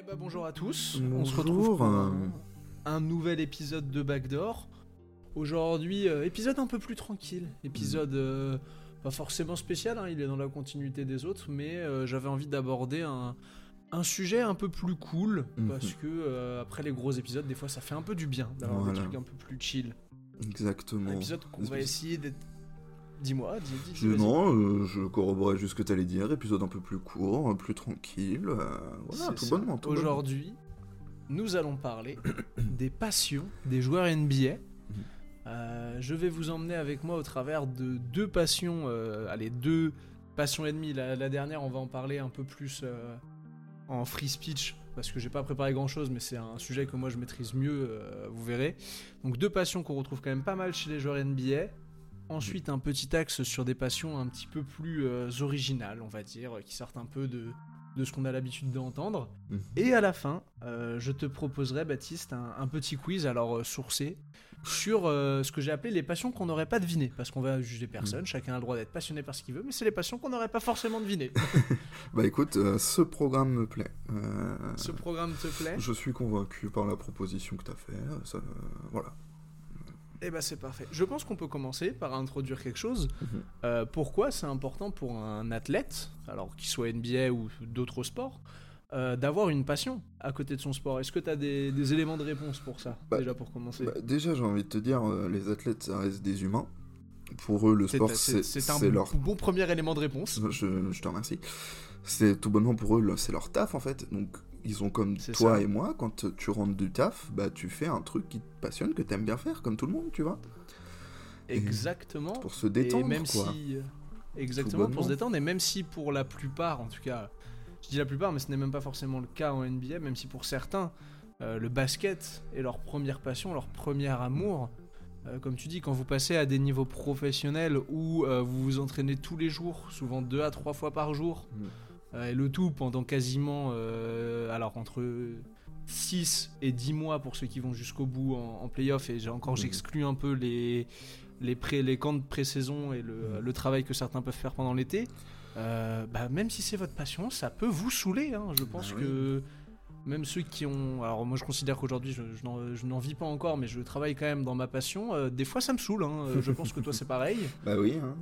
Eh ben, bonjour à tous. On se retrouve pour un, un nouvel épisode de Backdoor. Aujourd'hui, euh, épisode un peu plus tranquille. Épisode euh, pas forcément spécial, hein, il est dans la continuité des autres, mais euh, j'avais envie d'aborder un, un sujet un peu plus cool. Mhm. Parce que après les gros épisodes, des fois ça fait un peu du bien d'avoir des trucs un peu plus chill. Un Exactement. épisode qu'on va Espèce- essayer d'être. Dis-moi, dis, dis, non, euh, je corroborais juste ce que t'allais dire. Épisode un peu plus court, plus tranquille. euh, voilà, tout bonnement. Aujourd'hui, nous allons parler des passions des joueurs NBA. Euh, je vais vous emmener avec moi au travers de deux passions, allez, deux passions et demie. La, la dernière, on va en parler un peu plus en free speech parce que j'ai pas préparé grand chose, mais c'est un sujet que moi je maîtrise mieux, vous verrez. Donc deux passions qu'on retrouve quand même pas mal chez les joueurs NBA. Ensuite, un petit axe sur des passions un petit peu plus euh, originales, on va dire, qui sortent un peu de, de ce qu'on a l'habitude d'entendre. Mhm. Et à la fin, euh, je te proposerai, Baptiste, un, un petit quiz, alors euh, sourcé, sur euh, ce que j'ai appelé les passions qu'on n'aurait pas devinées. Parce qu'on va juger personne, chacun a le droit d'être passionné par ce qu'il veut, mais c'est les passions qu'on n'aurait pas forcément devinées. Bah écoute, ce programme me plaît. Ce programme te plaît? Je suis convaincu par la proposition que t'as fait. euh, Ça, euh, voilà. Eh ben c'est parfait. Je pense qu'on peut commencer par introduire quelque chose. Mhm. Euh, pourquoi c'est important pour un athlète, alors qu'il soit NBA ou d'autres sports, euh, d'avoir une passion à côté de son sport? Est-ce que tu as des, des éléments de réponse pour ça, Bah, déjà pour commencer? Bah, déjà, j'ai envie de te dire, euh, les athlètes, ça reste des humains. Pour eux, le sport, C'est un leur bon premier élément de réponse. Je, je te remercie. C'est tout bonnement pour eux, c'est leur taf en fait. Donc ils sont comme toi ça. et moi, quand tu rentres du taf, bah tu fais un truc qui te passionne, que t'aimes bien faire, comme tout le monde, tu vois. Et Exactement. Pour se détendre, et même quoi. si euh, exactement pour se détendre et même si pour la plupart en tout cas je dis la plupart mais ce n'est même pas forcément le cas en NBA même si pour certains euh, le basket est leur première passion leur premier amour Euh, comme tu dis quand vous passez à des niveaux professionnels où euh, vous vous entraînez tous les jours souvent deux à trois fois par jour Mm. Euh, et le tout pendant quasiment euh, alors entre 6 et 10 mois pour ceux qui vont jusqu'au bout en, en playoff et j'ai encore Mhm. j'exclus un peu les les, pré, les camps de pré-saison et le, Mhm. le travail que certains peuvent faire pendant l'été, euh, bah, même si c'est votre passion, ça peut vous saouler. hein. Je pense Bah oui. que même ceux qui ont... Alors moi je considère qu'aujourd'hui je, je n'en- vis pas encore, mais je travaille quand même dans ma passion. euh, des fois ça me saoule, hein. Je pense que toi c'est pareil. Bah oui, hein,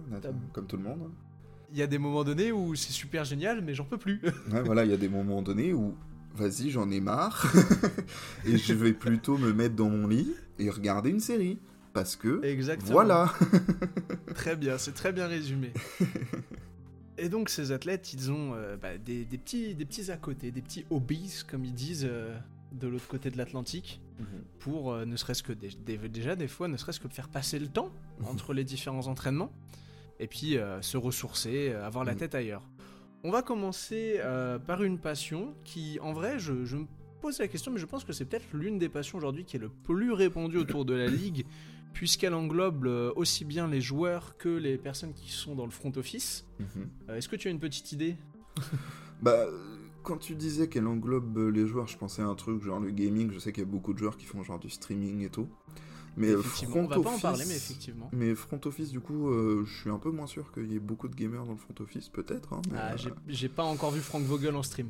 comme tout le monde. Il y a des moments donnés où c'est super génial, mais j'en peux plus. Ouais, voilà, il y a des moments donnés où, vas-y, j'en ai marre, et je vais plutôt me mettre dans mon lit et regarder une série. Parce que, Exactement. voilà. Très bien, c'est très bien résumé. Et donc ces athlètes, ils ont euh, bah, des, des petits, des petits à côté, des petits hobbies, comme ils disent euh, de l'autre côté de l'Atlantique, pour euh, ne serait-ce que des- des- déjà des fois, ne serait-ce que faire passer le temps entre les différents entraînements, et puis euh, se ressourcer, euh, avoir la Mhm. tête ailleurs. On va commencer euh, par une passion qui, en vrai, je, je me pose la question, mais je pense que c'est peut-être l'une des passions aujourd'hui qui est le plus répandue autour de la ligue, puisqu'elle englobe aussi bien les joueurs que les personnes qui sont dans le front office. Mhm. Est-ce que tu as une petite idée? Bah, quand tu disais qu'elle englobe les joueurs, je pensais à un truc genre le gaming. Je sais qu'il y a beaucoup de joueurs qui font genre du streaming et tout. Mais front on va pas en office- parler, mais effectivement. Mais front office, du coup, euh, je suis un peu moins sûr qu'il y ait beaucoup de gamers dans le front office, peut-être. hein, Ah, euh, j'ai- pas encore vu Frank Vogel en stream.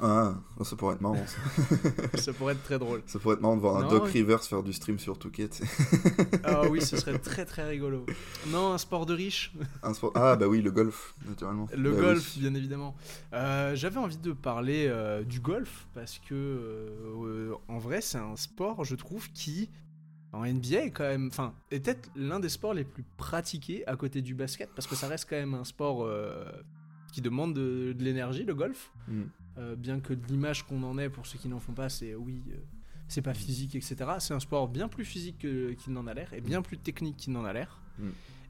ah, ça pourrait être marrant. Ça, Ça pourrait être très drôle. Ça pourrait être marrant de voir un Doc ouais. Rivers faire du stream sur Touquet. Ah oui, ce serait très très rigolo. Non, un sport de riche. Un sport- Ah, bah oui, le golf, naturellement. Le Bah golf, oui. bien évidemment. Euh, J'avais envie de parler euh, du golf parce que, euh, en vrai, c'est un sport, je trouve, qui, en NBA, est quand même. Enfin, est peut-être l'un des sports les plus pratiqués à côté du basket parce que ça reste quand même un sport euh, qui demande de, de l'énergie, le golf. Mm. Euh, bien que l'image qu'on en ait pour ceux qui n'en font pas, c'est oui, euh, c'est pas physique, etc. C'est un sport bien plus physique que- qu'il n'en a l'air et bien plus technique qu'il n'en a l'air. Mm.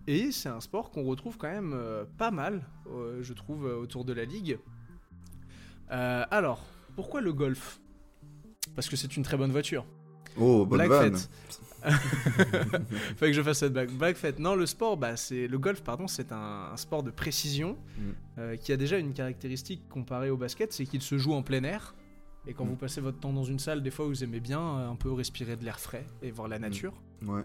Et c'est un sport qu'on retrouve quand même pas mal, je trouve, autour de la ligue. Alors, pourquoi le golf? Parce que c'est une très bonne voiture. Oh, bonne Black. Fallait que je fasse cette blague. Black Fête. Non, le sport, bah, c'est le golf, pardon, c'est un, un sport de précision Mm. euh, qui a déjà une caractéristique comparée au basket, c'est qu'il se joue en plein air. Et quand Mm. vous passez votre temps dans une salle, des fois vous aimez bien euh, un peu respirer de l'air frais et voir la nature. Ouais.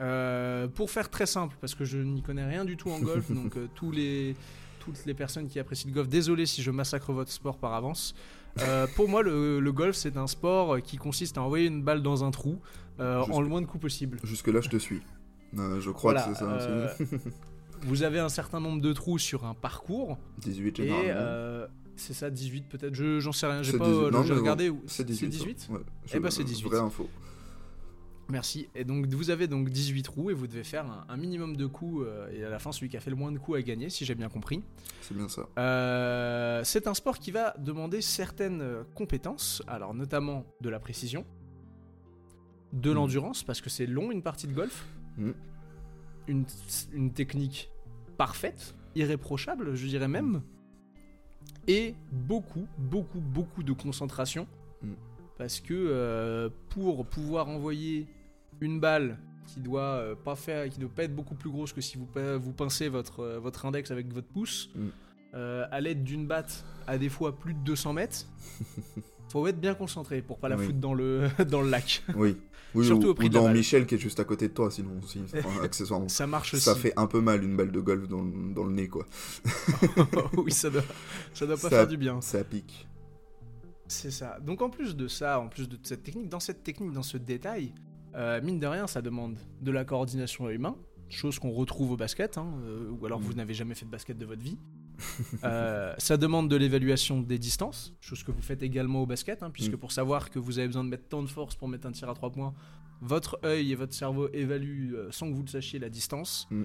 Euh, pour faire très simple, parce que je n'y connais rien du tout en golf, donc euh, tous les, toutes les personnes qui apprécient le golf, désolé si je massacre votre sport par avance. Euh, pour moi, le, le golf, c'est un sport qui consiste à envoyer une balle dans un trou euh, en le moins de coups possible. Jusque-là, je te suis. Euh, je crois Voilà, que c'est ça euh, vous avez un certain nombre de trous sur un parcours 18 et généralement. c'est ça 18 peut-être, je j'en sais rien, j'ai C'est pas 18. euh, Non, regardé C'est 18. ça. 18 Ouais. Eh ben, c'est 18. Vraie info. Merci. Et donc vous avez donc 18 trous et vous devez faire un, un minimum de coups euh, et à la fin celui qui a fait le moins de coups a gagné si j'ai bien compris. C'est bien ça. Euh, c'est un sport qui va demander certaines euh, compétences, alors notamment de la précision, de Mm. l'endurance parce que c'est long une partie de golf, Mm. une, une technique parfaite, irréprochable je dirais même, et beaucoup, beaucoup, beaucoup de concentration Mm. parce que euh, pour pouvoir envoyer une balle qui doit euh, pas faire, qui doit pas être beaucoup plus grosse que si vous, pe- vous pincez votre, euh, votre index avec votre pouce, Mm. euh, à l'aide d'une batte à des fois plus de 200 mètres, faut être bien concentré pour pas la Oui. foutre dans le, dans le lac. Oui. Oui, Surtout ou, au prix ou dans. Michel qui est juste à côté de toi, sinon aussi, enfin, accessoirement. Ça marche aussi. Ça fait un peu mal une balle de golf dans, dans le nez, quoi. oui, ça doit, ça doit pas Ça- faire du bien. Ça pique. C'est ça. Donc en plus de ça, en plus de cette technique, dans cette technique, dans ce détail, euh, mine de rien, ça demande de la coordination à humain, chose qu'on retrouve au basket, hein, euh, ou alors vous Mm. n'avez jamais fait de basket de votre vie. Euh, ça demande de l'évaluation des distances, chose que vous faites également au basket, hein, puisque Mm. pour savoir que vous avez besoin de mettre tant de force pour mettre un tir à trois points, votre œil et votre cerveau évaluent sans que vous le sachiez la distance. Mm.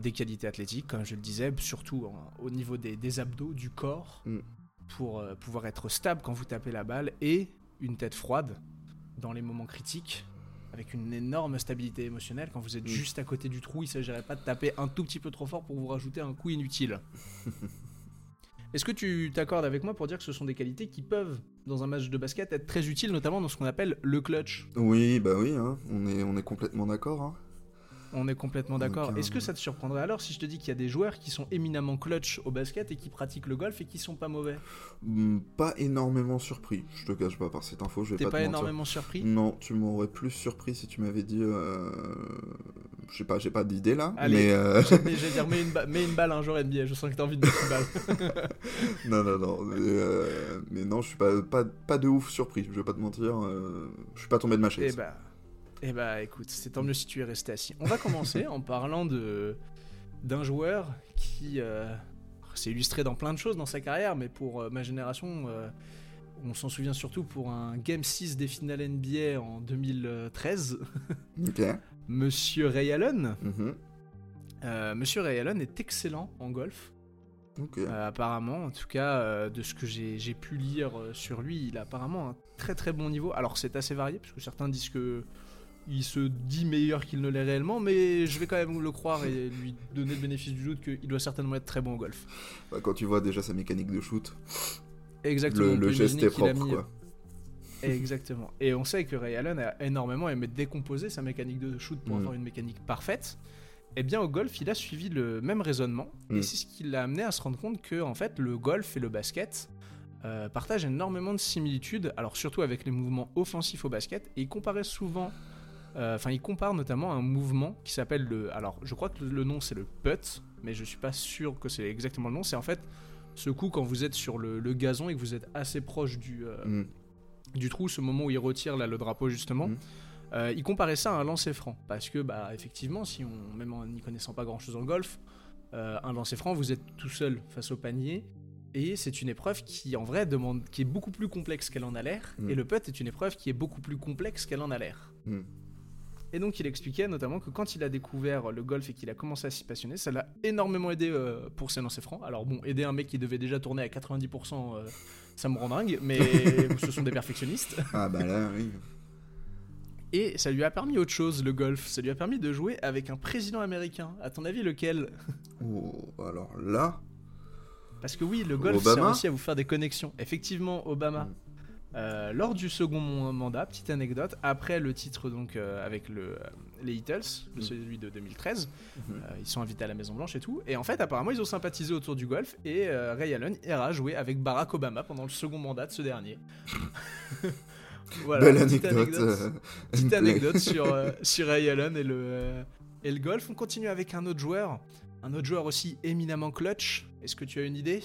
Des qualités athlétiques, comme je le disais, surtout au niveau des, des abdos, du corps, Mm. pour pouvoir être stable quand vous tapez la balle, et une tête froide dans les moments critiques, avec une énorme stabilité émotionnelle. Quand vous êtes Mm. juste à côté du trou, il ne s'agirait pas de taper un tout petit peu trop fort pour vous rajouter un coup inutile. Est-ce que tu t'accordes avec moi pour dire que ce sont des qualités qui peuvent, dans un match de basket, être très utiles, notamment dans ce qu'on appelle le clutch? Oui, bah oui, hein. on, est, on est complètement d'accord. Hein. On est complètement d'accord. Est-ce que euh, ça te surprendrait alors si je te dis qu'il y a des joueurs qui sont éminemment clutch au basket et qui pratiquent le golf et qui sont pas mauvais Hmm, Pas énormément surpris, je te cache pas par cette info, je vais T'es pas, pas, te mentir. énormément surpris Non, tu m'aurais plus surpris si tu m'avais dit. Euh... Je sais pas, j'ai pas d'idée là, Allez. mais. euh, vais dire, mets une, ba- mets une balle un jour NBA, je sens que t'as envie de mettre une balle. non, non, non. Mais, euh, mais non, je suis pas, pas, pas de ouf surpris, je vais pas te mentir. Je suis pas tombé de ma Eh chaise. bah, eh bah, écoute, c'est tant mieux si tu es resté assis. On va commencer en parlant de d'un joueur qui euh, s'est illustré dans plein de choses dans sa carrière, mais pour euh, ma génération, euh, on s'en souvient surtout pour un Game 6 des finales NBA en 2013. Ok. Monsieur Ray Allen. Mhm. Monsieur Ray Allen est excellent en golf. Apparemment, en tout cas, de ce que j'ai pu lire sur lui, il a apparemment un très très bon niveau. Alors c'est assez varié, parce que certains disent que il se dit meilleur qu'il ne l'est réellement, mais je vais quand même le croire et lui donner le bénéfice du doute qu'il doit certainement être très bon au golf. Bah, quand tu vois déjà sa mécanique de shoot, Exactement. le, le geste est propre mis- quoi. Exactement. Et on sait que Ray Allen a énormément aimé décomposer sa mécanique de shoot pour Mm. avoir une mécanique parfaite. Eh bien, au golf, il a suivi le même raisonnement. Mm. Et c'est ce qui l'a amené à se rendre compte que, en fait, le golf et le basket euh, partagent énormément de similitudes. Alors, surtout avec les mouvements offensifs au basket. Et il comparait souvent. Euh, Enfin, il compare notamment un mouvement qui s'appelle le. Alors, je crois que le nom c'est le putt, mais je suis pas sûr que c'est exactement le nom. C'est en fait ce coup quand vous êtes sur le, le gazon et que vous êtes assez proche du, euh, Mm. du trou, ce moment où il retire là, le drapeau justement. Mhm. Euh, il comparait ça à un lancer franc parce que bah effectivement si on même en n'y connaissant pas grand chose en golf euh, un lancer franc vous êtes tout seul face au panier et c'est une épreuve qui en vrai demande qui est beaucoup plus complexe qu'elle en a l'air Mhm. et le putt est une épreuve qui est beaucoup plus complexe qu'elle en a l'air Mm. Et donc il expliquait notamment que quand il a découvert le golf et qu'il a commencé à s'y passionner, ça l'a énormément aidé euh, pour ses lancers francs. Alors bon, aider un mec qui devait déjà tourner à 90%, euh, ça me rend dingue, mais ce sont des perfectionnistes. Ah bah là, oui. Et ça lui a permis autre chose, le golf. Ça lui a permis de jouer avec un président américain. À ton avis, lequel? Oh, alors là, Parce que oui, le golf Obama? sert aussi à vous faire des connexions. Effectivement, Obama. Euh, lors du second mandat, petite anecdote, après le titre donc euh, avec le, euh, les Beatles, Mm. celui de 2013, Mhm. euh, ils sont invités à la Maison Blanche et tout. Et en fait, apparemment, ils ont sympathisé autour du golf et Ray Allen ira jouer avec Barack Obama pendant le second mandat de ce dernier. voilà, belle petite anecdote. anecdote, petite me plaît. anecdote sur, sur Ray Allen et le, et le golf. On continue avec un autre joueur, un autre joueur aussi éminemment clutch. Est-ce que tu as une idée?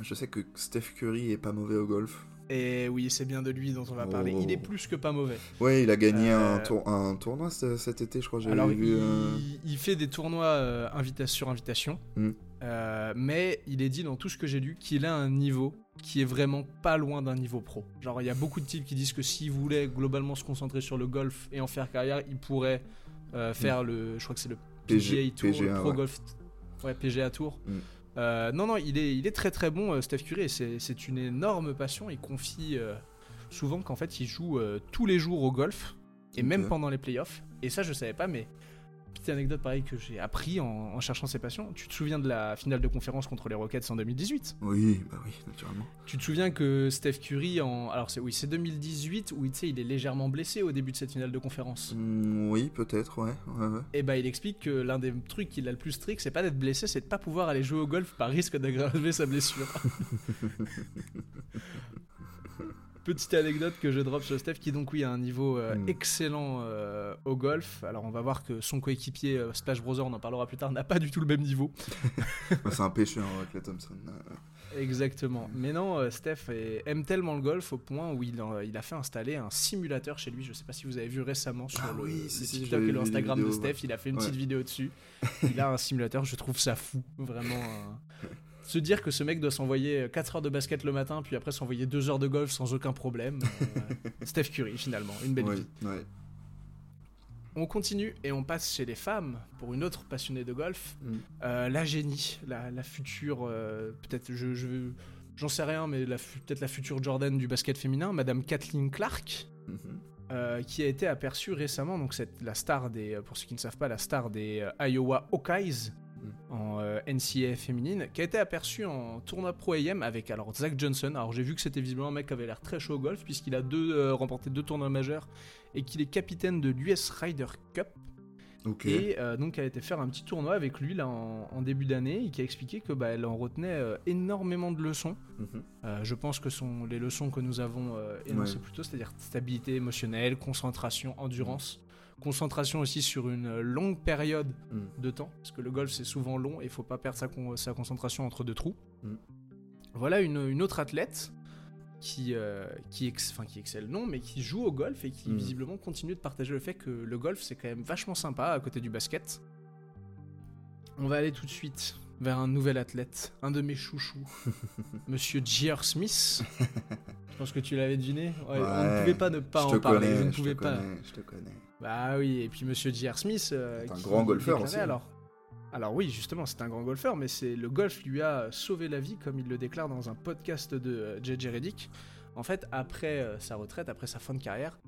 Je sais que Steph Curry est pas mauvais au golf. Et oui, c'est bien de lui dont on va parler. Il est Oh. plus que pas mauvais. Ouais, il a gagné un, Euh, tour- un tournoi ce- cet été, je crois. Alors, vu. il, euh, il fait des tournois euh, invita- sur invitation, Mm. Euh, mais il est dit dans tout ce que j'ai lu qu'il a un niveau qui est vraiment pas loin d'un niveau pro. Genre, il y a beaucoup de types qui disent que s'il voulait globalement se concentrer sur le golf et en faire carrière, il pourrait euh, faire le. Je crois que c'est le PGA PG, Tour, le Pro ouais. Golf. Ouais, PGA Tour. Mm. Euh, non, non, il est, il est très très bon, euh, Steph Curry, c'est une énorme passion. Il confie euh, souvent qu'en fait, il joue euh, tous les jours au golf, et même pendant les playoffs. Et ça, je savais pas, mais petite anecdote pareil que j'ai appris en, en cherchant ses passions. Tu te souviens de la finale de conférence contre les Rockets en 2018 Oui, bah oui, naturellement. Tu te souviens que Steph Curry, en, alors c'est oui, c'est 2018 où tu sais, il est légèrement blessé au début de cette finale de conférence. Mm, oui, peut-être, ouais. ouais, ouais. Et bah il explique que l'un des trucs qu'il a le plus strict, c'est pas d'être blessé, c'est de pas pouvoir aller jouer au golf par risque d'aggraver sa blessure. Petite anecdote que je drop sur Steph, qui donc oui a un niveau euh, Mm. excellent euh, au golf. Alors on va voir que son coéquipier euh, Splash Brother, on en parlera plus tard, n'a pas du tout le même niveau. C'est un pêcheur, ouais, Clay Thompson. euh. Exactement. Mais non, Steph aime tellement le golf au point où il, en- il a fait installer un simulateur chez lui. Je sais pas si vous avez vu récemment sur Ah le, oui, si, si, TikTok et de Steph. Il a fait une Ouais. petite vidéo dessus. Il a un simulateur, je trouve ça fou. Vraiment. euh, Se dire que ce mec doit s'envoyer 4 heures de basket le matin, puis après s'envoyer 2 heures de golf sans aucun problème. euh, Steph Curry, finalement. Une belle Ouais, vie. ouais. On continue et on passe chez les femmes pour une autre passionnée de golf. Mm. Euh, la génie, la, la future, euh, peut-être, je, je- j'en sais rien, mais la peut-être la future Jordan du basket féminin, Madame Kathleen Clark, Mhm. euh, qui a été aperçue récemment, donc c'est la star des, euh, pour ceux qui ne savent pas, la star des euh, Iowa Hawkeyes en euh, NCAA féminine, qui a été aperçue en tournoi Pro AM avec alors Zach Johnson. Alors j'ai vu que c'était visiblement un mec qui avait l'air très chaud au golf puisqu'il a deux, euh, remporté deux tournois majeurs et qu'il est capitaine de l'US Ryder Cup. Ok. Et euh, donc elle a été faire un petit tournoi avec lui là en, en début d'année et qui a expliqué que bah, elle en retenait euh, énormément de leçons. Mhm. Euh, je pense que sont les leçons que nous avons énoncées Ouais. plus tôt, c'est-à-dire stabilité émotionnelle, concentration, endurance. Concentration aussi sur une longue période Mm. de temps, parce que le golf c'est souvent long et il faut pas perdre sa, con- sa concentration entre deux trous. Mm. Voilà une, une autre athlète qui, euh, qui, ex- qui excelle, non, mais qui joue au golf et qui Mm. visiblement continue de partager le fait que le golf c'est quand même vachement sympa à côté du basket. On va aller tout de suite vers un nouvel athlète, un de mes chouchous, Monsieur J.R. Smith. Je pense que tu l'avais deviné. Ouais, On ne pouvait pas ne pas en parler. connais, ne je pouvez te pas. connais, je te connais. Bah oui, et puis Monsieur J.R. Smith. euh, un qui grand golfeur aussi. Alors, alors oui, justement, c'est un grand golfeur, mais c'est le golf lui a sauvé la vie, comme il le déclare dans un podcast de euh, JJ Reddick. En fait, après euh, sa retraite, après sa fin de carrière,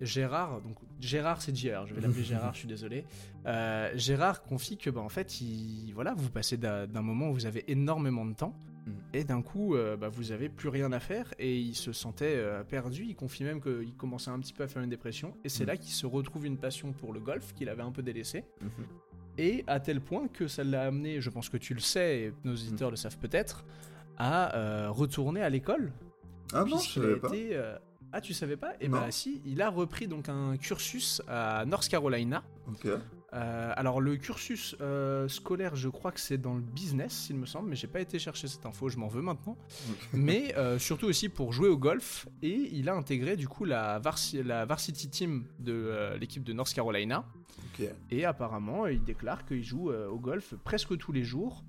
Gérard, donc Gérard c'est JR, je vais l'appeler Gérard, je suis désolé. Euh, Gérard confie que bah, en fait, il, voilà, vous passez d'un moment où vous avez énormément de temps. Et d'un coup, euh, bah, vous avez plus rien à faire et il se sentait euh, perdu. Il confie même qu'il commençait un petit peu à faire une dépression et c'est Mm. là qu'il se retrouve une passion pour le golf qu'il avait un peu délaissé Mhm. et à tel point que ça l'a amené, je pense que tu le sais et nos auditeurs le savent peut-être, à euh, retourner à l'école Ah non, je savais pas. été, Ah, tu savais pas? Et Non. bah si, il a repris donc un cursus à North Carolina. Ok. Euh, alors le cursus euh, scolaire, je crois que c'est dans le business, il me semble, mais j'ai pas été chercher cette info, je m'en veux maintenant. Ok. mais euh, surtout aussi pour jouer au golf, et il a intégré du coup la, varsi- la varsity team de l'équipe de North Carolina. Et apparemment, il déclare qu'il joue au golf presque tous les jours.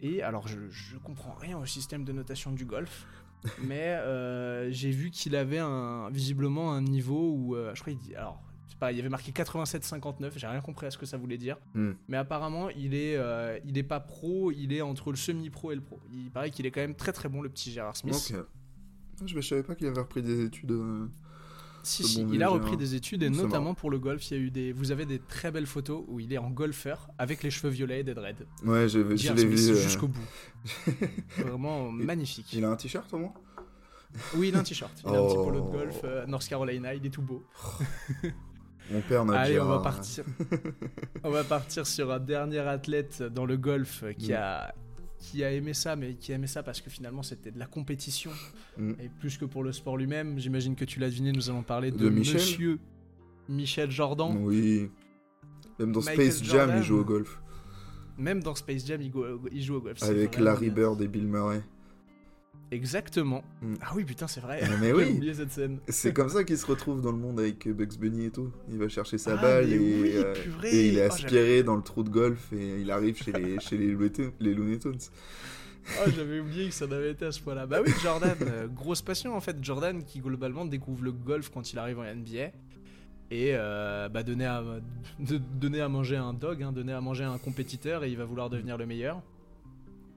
Et alors, je, je comprends rien au système de notation du golf, mais euh, j'ai vu qu'il avait un, visiblement un niveau où, euh, je crois, il dit, alors, il y avait marqué 87-59, j'ai rien compris à ce que ça voulait dire, Hmm. mais apparemment, il est, euh, il est pas pro, il est entre le semi-pro et le pro. Il paraît qu'il est quand même très très bon, le petit Gérard Smith. Ok. Ah, Je je savais pas qu'il avait repris des études. euh, Si, si, bon il a repris des études et C'est notamment marrant. pour le golf, il y a eu des, vous avez des très belles photos où il est en golfeur avec les cheveux violets et des dreads. Ouais, je, je l'ai vu. Euh, jusqu'au bout. Vraiment magnifique. Il a un t-shirt au moins? Oui, il a un t-shirt. Il a un petit Oh. polo de golf, euh, North Carolina, il est tout beau. N'a Allez, on va Gérard. partir. on va partir sur un dernier athlète dans le golf qui Mm. a qui a aimé ça, mais qui a aimé ça parce que finalement c'était de la compétition Mm. et plus que pour le sport lui-même. J'imagine que tu l'as deviné. Nous allons parler de, De Michel Monsieur Michel Jordan. Oui. Même dans Michael Space Jam, il joue au golf. Même dans Space Jam, il, go- il joue au golf. Avec Larry. Bird et Bill Murray. Exactement. Mm. Ah oui, putain, c'est vrai. Mais oui. oublié cette scène. C'est comme ça qu'il se retrouve dans le monde avec Bugs Bunny et tout. Il va chercher sa Ah, balle mais et, oui, euh, et il est Oh, aspiré dans le trou de golf et il arrive chez les, chez les, Looney Tunes- les Looney Tunes. Oh, j'avais oublié que ça en avait été à ce point-là. Bah oui, Jordan, euh, grosse passion en fait. Jordan qui globalement découvre le golf quand il arrive en NBA. Et euh, bah, donner, à, de- donner à manger à un dog, hein, donner à manger à un compétiteur et il va vouloir devenir le meilleur.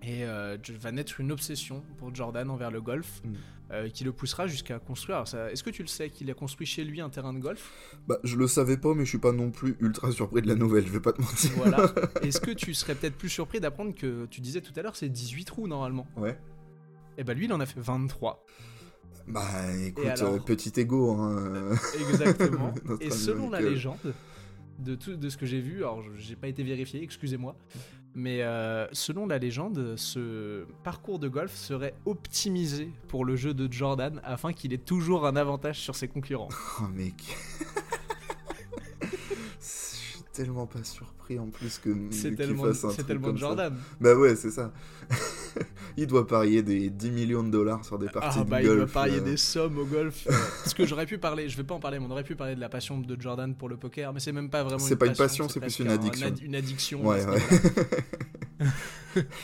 Et euh, va naître une obsession pour Jordan envers le golf Mm. euh, qui le poussera jusqu'à construire. Est-ce que tu le sais qu'il a construit chez lui un terrain de golf? Bah, je le savais pas, mais je suis pas non plus ultra surpris de la nouvelle, je vais pas te mentir. Voilà. Est-ce que tu serais peut-être plus surpris d'apprendre que tu disais tout à l'heure c'est 18 trous normalement? Ouais. Et bah lui il en a fait 23. Bah, écoute, alors euh, petit ego, hein. Exactement. Et selon la légende, de tout de ce que j'ai vu, alors je- j'ai pas été vérifié, excusez-moi, mais euh, selon la légende, ce parcours de golf serait optimisé pour le jeu de Jordan afin qu'il ait toujours un avantage sur ses concurrents. Oh, mec. Tellement pas surpris en plus que. C'est tellement, fasse un truc tellement comme de ça. Jordan. Bah ouais, c'est ça. il doit parier des 10 millions de dollars sur des parties Ah de bah golf. il doit parier euh, des sommes au golf. euh, parce que j'aurais pu parler, je vais pas en parler, mais on aurait pu parler de la passion de Jordan pour le poker, mais c'est même pas vraiment. C'est pas une passion, c'est plus une un- addiction. ad- une addiction. Ouais, ce ouais.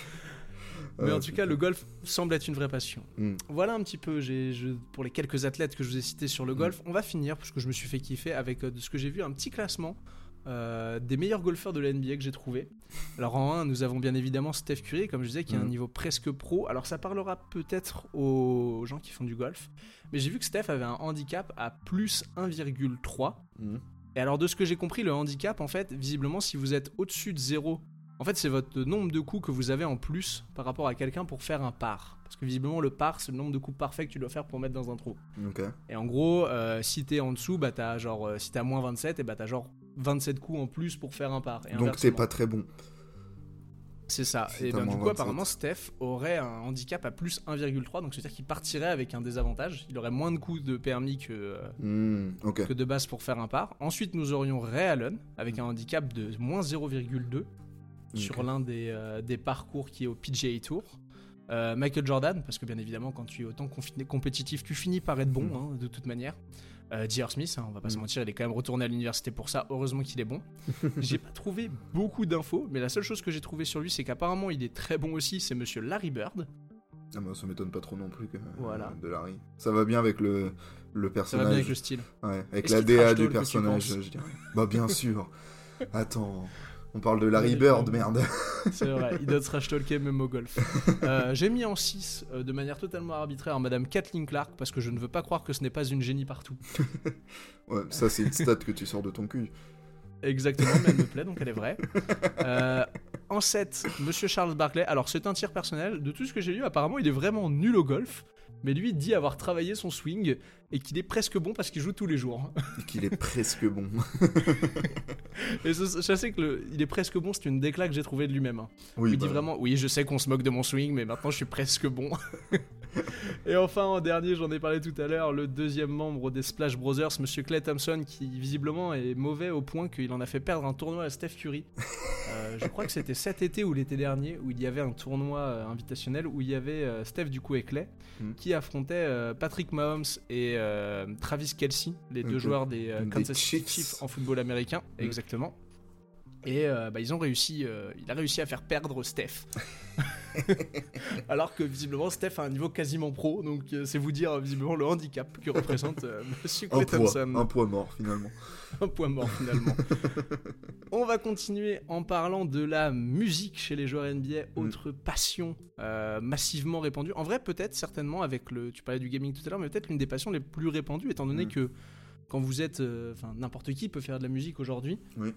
Mais en tout cas, le golf semble être une vraie passion. Mm. Voilà un petit peu, je- pour les quelques athlètes que je vous ai cités sur le golf, on va finir, parce que je me suis fait kiffer avec, euh, de ce que j'ai vu, un petit classement euh, des meilleurs golfeurs de la NBA que j'ai trouvé. Alors en 1, nous avons bien évidemment Steph Curry, comme je disais, qui a un Mhm. niveau presque pro. Alors ça parlera peut-être aux gens qui font du golf, mais j'ai vu que Steph avait un handicap à plus 1,3. Mm. Et alors de ce que j'ai compris, le handicap, en fait, visiblement, si vous êtes au-dessus de 0, en fait, c'est votre nombre de coups que vous avez en plus par rapport à quelqu'un pour faire un par. Parce que visiblement, le par, c'est le nombre de coups parfaits que tu dois faire pour mettre dans un trou. Et en gros, euh, si t'es en dessous, bah t'as genre, euh, si t'as moins 27, et bah t'as genre 27 coups en plus pour faire un par. Et Donc t'es pas très bon. C'est ça. si et ben, du coup, 27. apparemment, Steph aurait un handicap à plus 1,3, donc c'est-à-dire qu'il partirait avec un désavantage. Il aurait moins de coups de permis que, euh, Mm, Ok. que de base pour faire un par. Ensuite, nous aurions Ray Allen avec un handicap de moins 0,2 sur l'un des, euh, des parcours qui est au PGA Tour. Euh, Michael Jordan, parce que bien évidemment, quand tu es autant compétitif, tu finis par être bon, Mm. hein, de toute manière. Euh, J.R. Smith, hein, on va pas se Mm. mentir, il est quand même retourné à l'université pour ça. Heureusement qu'il est bon. j'ai pas trouvé beaucoup d'infos, mais la seule chose que j'ai trouvé sur lui, c'est qu'apparemment il est très bon aussi. C'est Monsieur Larry Bird. Ah bah ça m'étonne pas trop non plus que Voilà. de Larry. Ça va bien avec le, le Ça personnage. va bien avec le style. Ouais, avec la DA du personnage, je dirais. Bah bien sûr. Attends, on parle de Larry Bird, merde. C'est vrai, il doit trash talker même au golf. Euh, j'ai mis en 6 de manière totalement arbitraire Madame Kathleen Clark parce que je ne veux pas croire que ce n'est pas une génie partout. Ouais, ça c'est une stat que tu sors de ton cul. Exactement, mais elle me plaît, donc elle est vraie. Euh, en 7, Monsieur Charles Barkley. Alors, c'est un tir personnel. De tout ce que j'ai lu, apparemment, il est vraiment nul au golf. Mais lui dit avoir travaillé son swing et qu'il est presque bon parce qu'il joue tous les jours. Et qu'il est presque bon. Et ce- je sais que le, il est presque bon, c'est une déclat que j'ai trouvé de lui-même. hein. Oui, il dit bah, vraiment, oui, je sais qu'on se moque de mon swing, mais maintenant je suis presque bon. Et enfin, en dernier, j'en ai parlé tout à l'heure, le deuxième membre des Splash Brothers, Monsieur Clay Thompson, qui visiblement est mauvais au point qu'il en a fait perdre un tournoi à Steph Curry. Euh, je crois que c'était cet été ou l'été dernier, où il y avait un tournoi euh, invitationnel, où il y avait euh, Steph du coup et Clay, Mm. qui affrontaient Patrick Mahomes et Travis Kelsey, les deux joueurs des, Kansas City Chiefs. En football américain. Mm. Exactement. Et bah, ils ont réussi, il a réussi à faire perdre Steph. Alors que visiblement Steph a un niveau quasiment pro, donc euh, c'est vous dire visiblement le handicap que représente euh, Monsieur un Clay poids, Thompson. un poids mort finalement. Un point mort finalement. On va continuer en parlant de la musique chez les joueurs NBA, autre passion euh, massivement répandue. En vrai, peut-être certainement avec le, tu parlais du gaming tout à l'heure, mais peut-être l'une des passions les plus répandues, étant donné Mm. que quand vous êtes, euh, enfin n'importe qui peut faire de la musique aujourd'hui. Oui.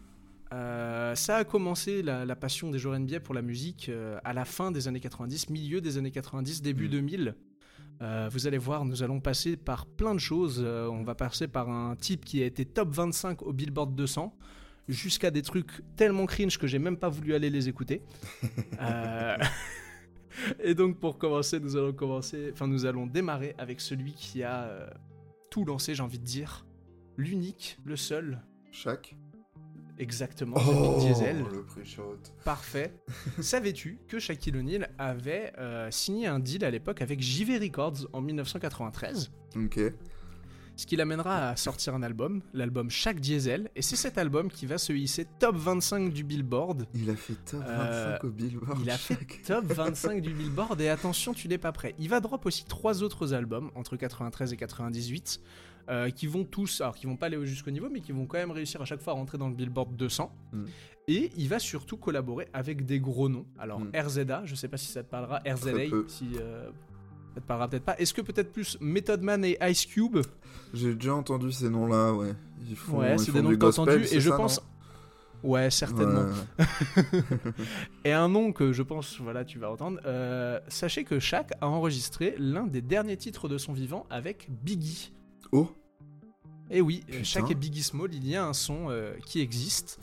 Euh, ça a commencé la, la passion des joueurs NBA pour la musique euh, à la fin des années 90, milieu des années 90, début Mm. 2000. Euh, vous allez voir, nous allons passer par plein de choses. On va passer par un type qui a été top 25 au Billboard 200, jusqu'à des trucs tellement cringe que j'ai même pas voulu aller les écouter. Et donc pour commencer, nous allons commencer, enfin nous allons démarrer avec celui qui a tout lancé, j'ai envie de dire, l'unique, le seul, Chaque Exactement, Oh, Diesel. le. Parfait. Savais-tu que Shaquille O'Neal avait euh, signé un deal à l'époque avec JV Records en 1993 Ok. ce qui l'amènera à sortir un album, l'album Shaq Diesel, et c'est cet album qui va se hisser top 25 du Billboard. Il a fait top Euh, 25 au Billboard. Il a fait chaque- top 25 du Billboard, et attention, tu n'es pas prêt. Il va drop aussi trois autres albums, entre 93 et 98, euh, qui vont tous, alors qui vont pas aller jusqu'au niveau, mais qui vont quand même réussir à chaque fois à rentrer dans le Billboard 200. Mm. Et il va surtout collaborer avec des gros noms. Alors Mm. RZA, je sais pas si ça te parlera, RZA, si euh, ça te parlera peut-être pas. Est-ce que peut-être plus Method Man et Ice Cube? J'ai déjà entendu ces noms-là, ouais. Ils font, Ouais, c'est des noms que t'as entendus, et je ça, pense. Ouais, certainement. Ouais. Et un nom que je pense, voilà, tu vas entendre. euh, sachez que Shaq a enregistré l'un des derniers titres de son vivant avec Biggie. Oh, Et oui, Putain. Shaq et Biggie Small, il y a un son euh, qui existe.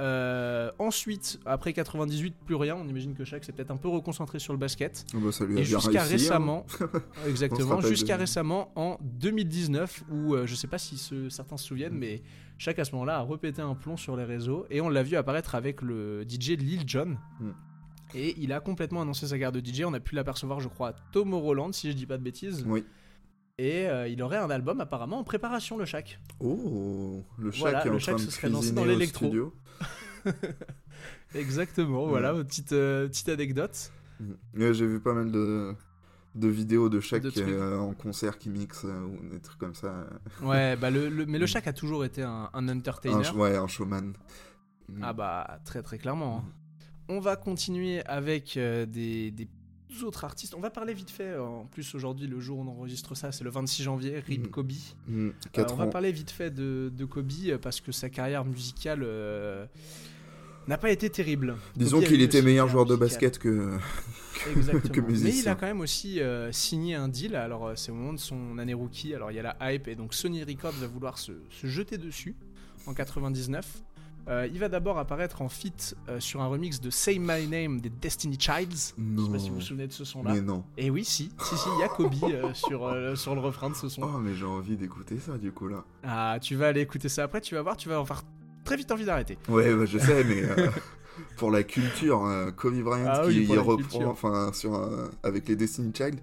Euh, ensuite, après 98, plus rien. On imagine que Shaq s'est peut-être un peu reconcentré sur le basket. oh bah, ça lui a Et jusqu'à hein. récemment, exactement, jusqu'à récemment en 2019, où euh, je sais pas si ce- certains se souviennent, Mm. mais Shaq à ce moment-là a repété un plomb sur les réseaux et on l'a vu apparaître avec le DJ Lil Jon. Mm. Et il a complètement annoncé sa garde de DJ. On a pu l'apercevoir, je crois, à Tomorrowland, si je dis pas de bêtises. Oui. Et euh, il aurait un album apparemment en préparation, le Shaq. Oh, le chat Voilà, qui est le en Shaq train se serait lancé dans l'électro. Exactement, Ouais. voilà, petite, euh, petite anecdote. Mhm. Ouais, J'ai vu pas mal de, de vidéos de De trucs. en concert qui mixe euh, ou des trucs comme ça. Ouais, bah le, le- mais le Mm. Shaq a toujours été un, un entertainer. Un, ouais, un showman. Mhm. Ah bah très très clairement. hein. Mm. On va continuer avec euh, des, des autres artistes. On va parler vite fait. euh, En plus aujourd'hui le jour où on enregistre ça, c'est le 26 janvier. Rip Mm. Kobe. Mhm. Euh, on va parler vite fait de, de Kobe euh, parce que sa carrière musicale euh, n'a pas été terrible. Disons qu'il était meilleur joueur de basket que. Que Mais il a quand même aussi euh, signé un deal. Alors, c'est au moment de son année rookie. Alors, il y a la hype et donc Sony Records va vouloir se, se jeter dessus en 99. Euh, il va d'abord apparaître en feat euh, sur un remix de Say My Name des Destiny Childs. Je Non. sais pas si vous vous souvenez de ce son-là. Mais non. Et oui, si, si, si, il y a Kobe euh, sur, sur le refrain de ce son. Oh, mais j'ai envie d'écouter ça du coup là. Ah, tu vas aller écouter ça après, tu vas voir, tu vas avoir très vite envie d'arrêter. Ouais, bah, je sais, mais pour la culture, euh, Kobe Bryant Ah oui, qui reprend, enfin, sur avec les Destiny Child.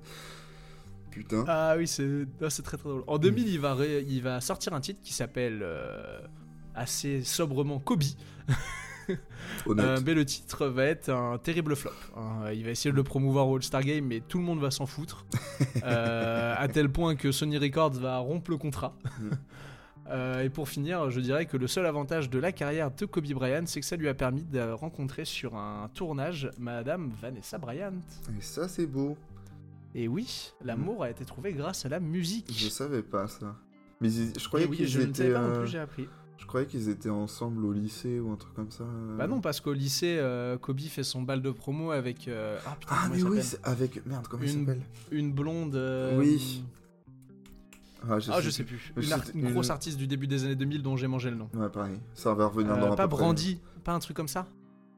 Putain. Ah oui, c'est ah, c'est très très drôle. En 2000, il va, ré- il va sortir un titre qui s'appelle assez sobrement Kobe. Euh, mais le titre va être un terrible flop. hein. Il va essayer de le promouvoir au All-Star Game, mais tout le monde va s'en foutre. Euh, à tel point que Sony Records va rompre le contrat. Mm. Euh, et pour finir, je dirais que le seul avantage de la carrière de Kobe Bryant, c'est que ça lui a permis de rencontrer sur un tournage Madame Vanessa Bryant. Et ça, c'est beau. Et oui, l'amour a été trouvé grâce à la musique. Je savais pas ça. Mais je croyais oui, qu'ils je ne étaient. savais pas non euh, plus, j'ai appris. Je croyais qu'ils étaient ensemble au lycée ou un truc comme ça. euh. Bah non, parce qu'au lycée, euh, Kobe fait son bal de promo avec. euh, Ah putain, Ah mais il oui, avec merde comment il Une- s'appelle Une blonde. euh, Oui. Ah Ah, je sais plus. Une, ar- c'est- une grosse artiste du début des années 2000 dont j'ai mangé le nom. Ouais pareil. Ça va revenir Euh, dans un pas près- Brandy, pas un truc comme ça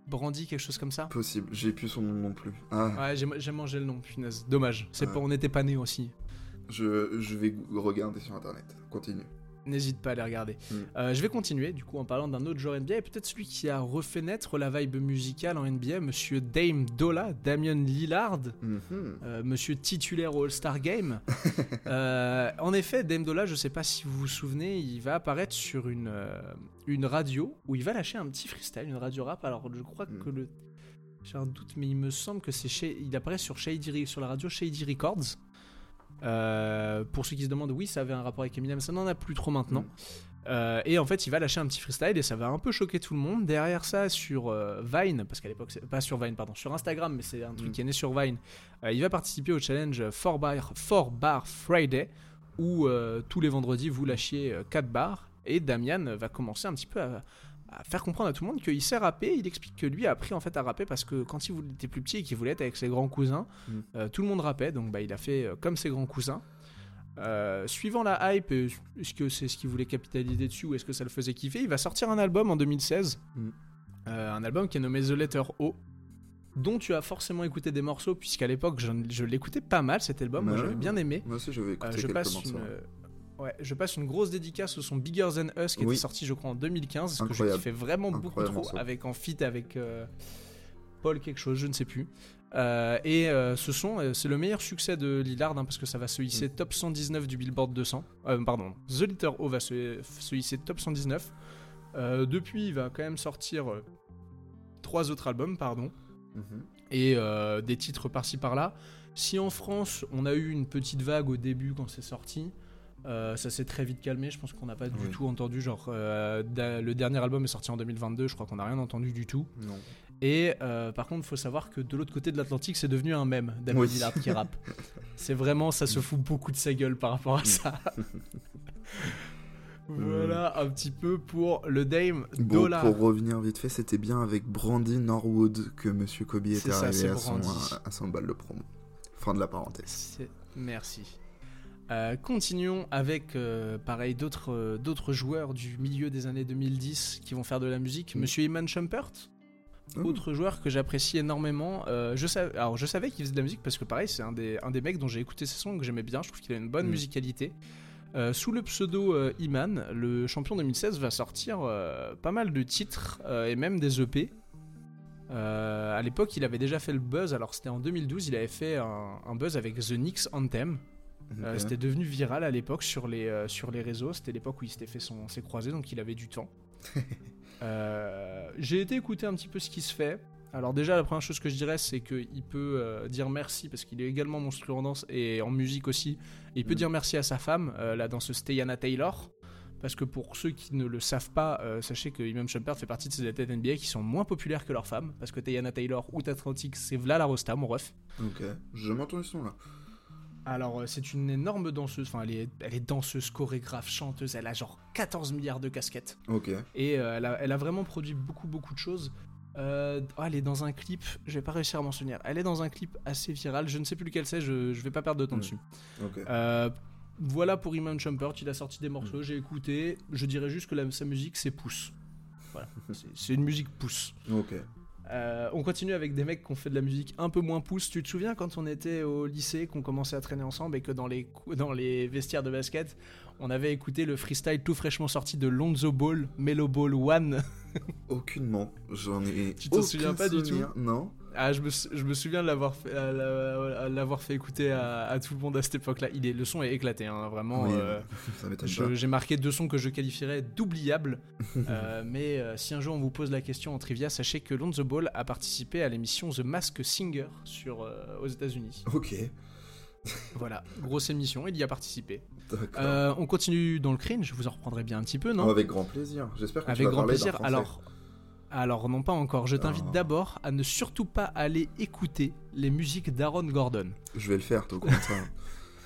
Brandy, quelque chose comme ça Possible. J'ai plus son nom non plus. Ah. Ouais, j'ai mangé le nom, punaise. Dommage. C'est Ouais. pas, on n'était pas nés aussi. Je, je vais regarder sur internet. Continue. N'hésite pas à les regarder. Mm. Euh, je vais continuer, du coup, en parlant d'un autre joueur NBA, et peut-être celui qui a refait naître la vibe musicale en NBA, monsieur Dame Dola, Damian Lillard, Mhm. euh, monsieur titulaire au All-Star Game. Euh, en effet, Dame Dola, je sais pas si vous vous souvenez, il va apparaître sur une, une radio où il va lâcher un petit freestyle, une radio rap. Alors, je crois Mm. que le. J'ai un doute, mais il me semble que c'est chez. Il apparaît sur, Shady, sur la radio Shady Records. Euh, pour ceux qui se demandent, oui, ça avait un rapport avec Eminem, ça n'en a plus trop maintenant. Mm. Euh, et en fait, il va lâcher un petit freestyle et ça va un peu choquer tout le monde. Derrière ça, sur euh, Vine, parce qu'à l'époque, c'est pas sur Vine, pardon, sur Instagram, mais c'est un truc Mm. qui est né sur Vine. il va participer au challenge 4 bar, 4 bar Friday, où tous les vendredis vous lâchiez 4 bars. Et Damian va commencer un petit peu à, à faire comprendre à tout le monde qu'il sait rapper. Il explique que lui a appris en fait à rapper parce que quand il était plus petit et qu'il voulait être avec ses grands cousins, Mm. euh, tout le monde rappait. Donc bah, il a fait euh, comme ses grands cousins. Euh, suivant la hype, euh, est-ce que c'est ce qu'il voulait capitaliser dessus ou est-ce que ça le faisait kiffer Il va sortir un album en 2016, Mm. Euh, un album qui est nommé The Letter O, dont tu as forcément écouté des morceaux, puisqu'à l'époque je, je l'écoutais pas mal cet album, moi Ouais. j'avais bien aimé. Moi aussi j'avais Euh, écouté je quelques passe morceaux. une. Ouais, je passe une grosse dédicace au son Bigger Than Us qui Oui. était sorti, je crois, en 2015. Ce que je kiffais vraiment beaucoup trop. morceau. Avec en feat avec euh, Paul quelque chose, je ne sais plus. Euh, et euh, ce son, c'est le meilleur succès de Lillard hein, parce que ça va se hisser Mm. top 119 du Billboard 200. Euh, pardon, The Litter O va se, se hisser top 119. Euh, depuis, il va quand même sortir trois autres albums, pardon Mhm. et des titres par-ci par-là. Si en France, on a eu une petite vague au début quand c'est sorti, euh, ça s'est très vite calmé. Je pense qu'on n'a pas du Oui. tout entendu. Genre, euh, da- le dernier album est sorti en 2022. Je crois qu'on n'a rien entendu du tout. Non. Et euh, par contre, il faut savoir que de l'autre côté de l'Atlantique, c'est devenu un mème David Oui. Dillard qui rappe. C'est vraiment, ça se fout beaucoup de sa gueule par rapport à ça. voilà un petit peu pour le Dame Bon, Dollar. pour revenir vite fait, c'était bien avec Brandy Norwood que Monsieur Kobe était ça, arrivé à son, Brandy. à son bal de promo. Fin de la parenthèse. Merci. Euh, continuons avec, euh, pareil, d'autres euh, d'autres joueurs du milieu des années 2010 qui vont faire de la musique. Mm. Monsieur Iman Shumpert, Oh. autre joueur que j'apprécie énormément. Je, savais, alors, je savais qu'il faisait de la musique parce que, pareil, c'est un des, un des mecs dont j'ai écouté ses sons que j'aimais bien. Je trouve qu'il a une bonne Mm. musicalité. Sous le pseudo Iman, le champion 2016 va sortir pas mal de titres et même des EP. À l'époque, il avait déjà fait le buzz. Alors, c'était en 2012. Il avait fait un, un buzz avec The Knicks Anthem. Euh. C'était devenu viral à l'époque sur les, euh, sur les réseaux. C'était l'époque où il s'était fait son, ses croisés, donc il avait du temps. Euh, J'ai été écouter un petit peu ce qui se fait. Alors déjà, la première chose que je dirais, c'est qu'il peut dire merci parce qu'il est également monstrueux en danse et en musique aussi. Et il peut Mm. dire merci à sa femme, la danseuse Teyana Taylor. Parce que pour ceux qui ne le savent pas, sachez que Imam Shumpert fait partie de ces athlètes NBA qui sont moins populaires que leurs femmes. Parce que Teyana Taylor ou Atlantic, c'est Vla la Rosta, mon ref. Ok. Entendu ce nom là. Alors, euh, c'est une énorme danseuse. Enfin, elle est, elle est danseuse, chorégraphe, chanteuse. Elle a genre 14 milliards de casquettes. Ok. Et euh, elle, a, elle a vraiment produit beaucoup, beaucoup de choses. Euh, oh, elle est dans un clip, je vais pas réussir à m'en souvenir. Elle est dans un clip assez viral, je ne sais plus lequel c'est, je, je vais pas perdre de temps Mm. dessus. Ok. Euh, voilà pour Iman Shumpert, il a sorti des morceaux, j'ai écouté. Je dirais juste que la- sa musique, c'est pouce. Voilà, c'est- c'est une musique pouce. Ok. Euh, on continue avec des mecs qui ont fait de la musique un peu moins pouce. Tu te souviens quand on était au lycée, qu'on commençait à traîner ensemble et que dans les, cou- dans les vestiaires de basket, on avait écouté le freestyle tout fraîchement sorti de Lonzo Ball, Melo Ball One? Aucunement. J'en ai. Tu t'en souviens pas du souvenir. Non. Ah, je me, sou- je me souviens de l'avoir fait, l'avoir fait écouter à, à tout le monde à cette époque-là. Il est, le son est éclaté, hein, vraiment. Oui, euh, je-. J'ai marqué deux sons que je qualifierais d'oubliables. Euh, mais euh, si un jour on vous pose la question en trivia, sachez que Lonzo Ball a participé à l'émission The Mask Singer sur, euh, aux États-Unis. Ok. Voilà, grosse émission, il y a participé. Euh, on continue dans le cringe, je vous en reprendrai bien un petit peu, non? Oh, avec grand plaisir. J'espère que tu Avec vas grand parler plaisir. Alors, alors, non pas encore. Je t'invite Ah. d'abord à ne surtout pas aller écouter les musiques d'Aaron Gordon. Je vais le faire, toi, comme ça.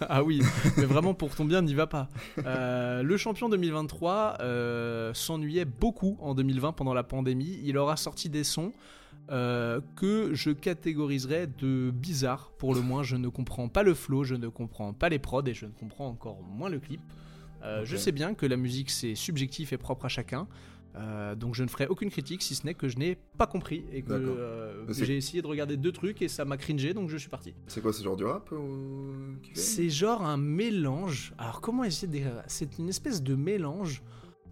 Ah oui, mais vraiment pour ton bien, n'y va pas. Euh, le champion 2023 euh, s'ennuyait beaucoup en 2020 pendant la pandémie. Il aura sorti des sons euh, que je catégoriserais de bizarres. Pour le moins, je ne comprends pas le flow, je ne comprends pas les prods et je ne comprends encore moins le clip. Je sais bien que la musique c'est subjectif et propre à chacun. Euh, donc je ne ferai aucune critique si ce n'est que je n'ai pas compris et que euh, j'ai essayé de regarder deux trucs et ça m'a cringé donc je suis parti. C'est quoi, c'est genre du rap ou... C'est genre un mélange. Alors comment essayer de décrire? C'est une espèce de mélange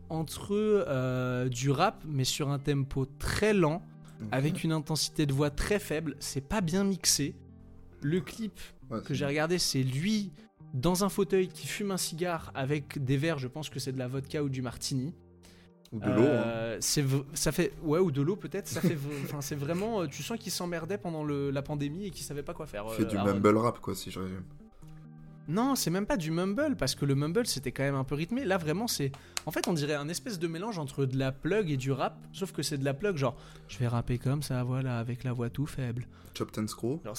entre euh, du rap mais sur un tempo très lent avec une intensité de voix très faible. C'est pas bien mixé. Le clip Ouais, que j'ai regardé, c'est lui dans un fauteuil qui fume un cigare avec des verres. Je pense que c'est de la vodka ou du martini. Ou de l'eau. hein. Euh, ça fait ouais ou de l'eau peut-être. Ça fait c'est vraiment euh, tu sens qu'il s'emmerdait pendant le- la pandémie et qu'il savait pas quoi faire. Fait euh, du Aaron. mumble rap, quoi, si je résume. Non, c'est même pas du mumble parce que le mumble c'était quand même un peu rythmé. Là vraiment c'est en fait on dirait un espèce de mélange entre de la plug et du rap, sauf que c'est de la plug genre je vais rapper comme ça voilà avec la voix tout faible. Chop Ten Screw Alors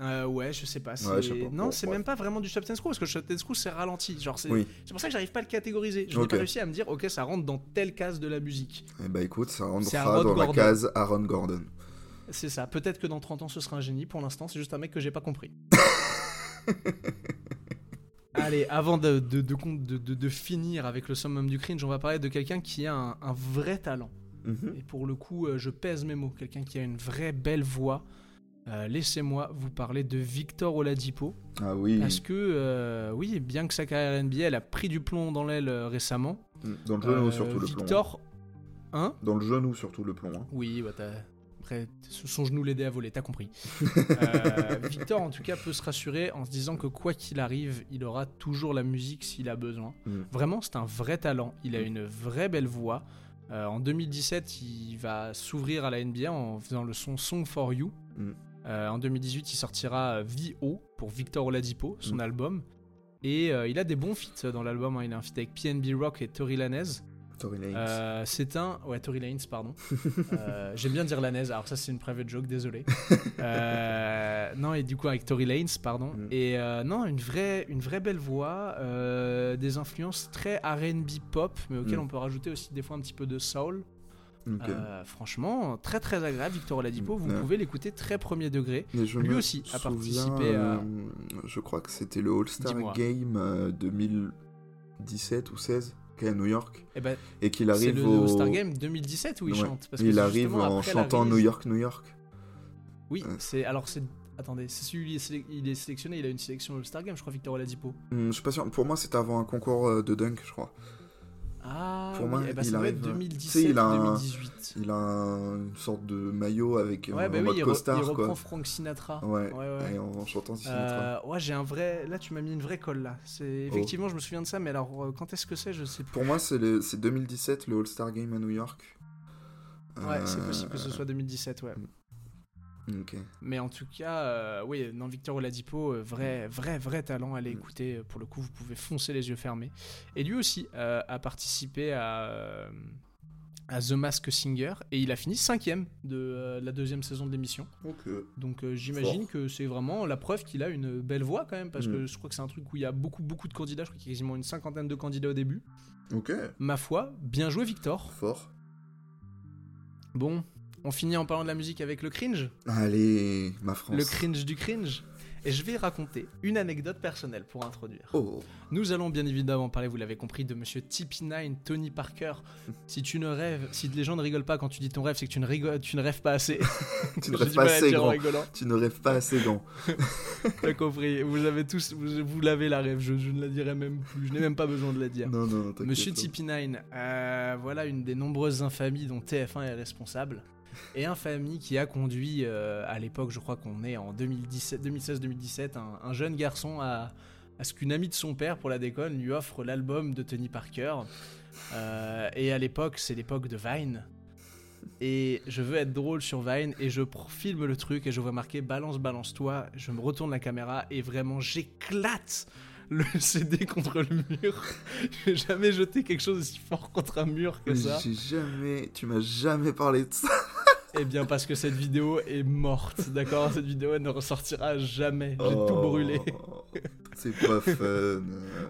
euh, ouais, je sais pas. c'est- Ouais, je sais pas. Non, c'est même pas vraiment du Shop Screw parce que Shop Screw c'est ralenti. Genre c'est Oui. c'est pour ça que j'arrive pas à le catégoriser. Je n'ai pas réussi à me dire ok ça rentre dans telle case de la musique. Eh bah écoute, ça rentrera dans la case Aaron Gordon. C'est ça. Peut-être que dans 30 ans ce sera un génie. Pour l'instant c'est juste un mec que j'ai pas compris. Allez, avant de, de, de, finir avec le summum du cringe, on va parler de quelqu'un qui a un, un vrai talent. Mhm. Et pour le coup, euh, je pèse mes mots. Quelqu'un qui a une vraie belle voix. Euh, laissez-moi vous parler de Victor Oladipo. Ah oui. Parce que, euh, oui, bien que sa carrière NBA, elle a pris du plomb dans l'aile euh, récemment. Mm, Dans le genou, surtout le plomb. Victor. Hein Dans le genou, surtout le plomb. hein. Oui, bah t'as- après, son genou l'aidait à voler, t'as compris. Euh, Victor, en tout cas, peut se rassurer en se disant que quoi qu'il arrive, il aura toujours la musique s'il a besoin. Mm. Vraiment, c'est un vrai talent. Il a une vraie belle voix. Euh, en 2017, il va s'ouvrir à la NBA en faisant le son Song for You. Mm. Euh, en 2018, il sortira euh, VO pour Victor Oladipo, son Mm. album. Et euh, il a des bons feats dans l'album. hein. Il a un feat avec PNB Rock et Tory Lanez. Tory Lanez. Euh, c'est un. Ouais, Tory Lanez, pardon. J'aime bien dire Lanez, alors ça c'est une private joke, désolé. Non, et du coup avec Tory Lanez, pardon. Mm. Et non, une vraie, une vraie belle voix, des influences très RB pop, mais auxquelles Mm. on peut rajouter aussi des fois un petit peu de soul. Ok. Euh, franchement, très très agréable, Victor Oladipo. Vous Ouais. pouvez l'écouter très premier degré. Lui aussi a souviens, participé à- euh, je crois que c'était le All-Star. Game euh, 2017 ou 16 qui est à New York Et ben, et qu'il c'est arrive le au All-Star Game 2017 où il Ouais. chante. Parce que il arrive en chantant New York New York. Oui, Ouais. c'est alors c'est. Attendez, c'est celui il est, sélec- il est sélectionné, il a une sélection All-Star Game, je crois, Victor Oladipo. Hmm, je suis pas sûr. Pour moi, c'était avant un concours euh, de dunk, je crois. Ah, Pour oui, moi, eh ben, il ça doit arrive- être tu sais, 2017 il a un- 2018. Il a un- une sorte de maillot avec euh, Ouais, bah en oui, il, re- costard il reprend quoi. Frank Sinatra. Ouais. ouais, ouais. Et en, en chantant Sinatra. Euh, ouais, j'ai un vrai. Là, tu m'as mis une vraie colle là. C'est Oh. effectivement, je me souviens de ça, mais alors euh, quand est-ce que c'est Je sais plus. Pour moi, c'est le- c'est 2017 le All-Star Game à New York. Ouais, c'est Euh, possible que ce soit 2017, ouais. Ok. Mais en tout cas, euh, oui, non, Victor Oladipo, euh, vrai, vrai, vrai talent. Allez Mm. écouter. euh, Pour le coup, vous pouvez foncer les yeux fermés. Et lui aussi euh, a participé à, à The Mask Singer et il a fini cinquième de la deuxième saison de l'émission. Donc j'imagine que c'est vraiment la preuve qu'il a une belle voix quand même, parce Mm. que je crois que c'est un truc où il y a beaucoup beaucoup de candidats, je crois qu'il y a quasiment une cinquantaine de candidats au début. Ok. Ma foi, bien joué Victor. Fort. Bon, on finit en parlant de la musique avec le cringe, Allez, ma France. le cringe du cringe. Et je vais raconter une anecdote personnelle pour introduire. Oh. Nous allons bien évidemment parler, vous l'avez compris, de Monsieur TP9, Tony Parker. Si tu ne rêves, si les gens ne rigolent pas quand tu dis ton rêve, c'est que tu ne, rigoles, tu ne rêves pas assez. Tu ne rêves pas assez grand. Tu ne rêves pas assez grand. T'as compris. Vous avez tous, vous, vous l'avez la rêve. Je, je ne la dirai même plus. Je n'ai même pas besoin de la dire. Non, non, Monsieur pas. TP9, euh, voilà une des nombreuses infamies dont TF1 est responsable. Et infamie qui a conduit, euh, à l'époque, je crois qu'on est en 2016-2017, un, un jeune garçon à, ce qu'une amie de son père, pour la déconne, lui offre l'album de Tony Parker. Euh, et à l'époque, c'est l'époque de Vine. Et je veux être drôle sur Vine et je filme le truc et je vois marqué balance, balance toi. Je me retourne la caméra et vraiment j'éclate le CD contre le mur. J'ai jamais jeté quelque chose aussi fort contre un mur que ça. J'ai jamais. Tu m'as jamais parlé de ça. Eh bien parce que cette vidéo est morte, d'accord? Cette vidéo elle ne ressortira jamais. J'ai tout Oh, brûlé. C'est pas fun.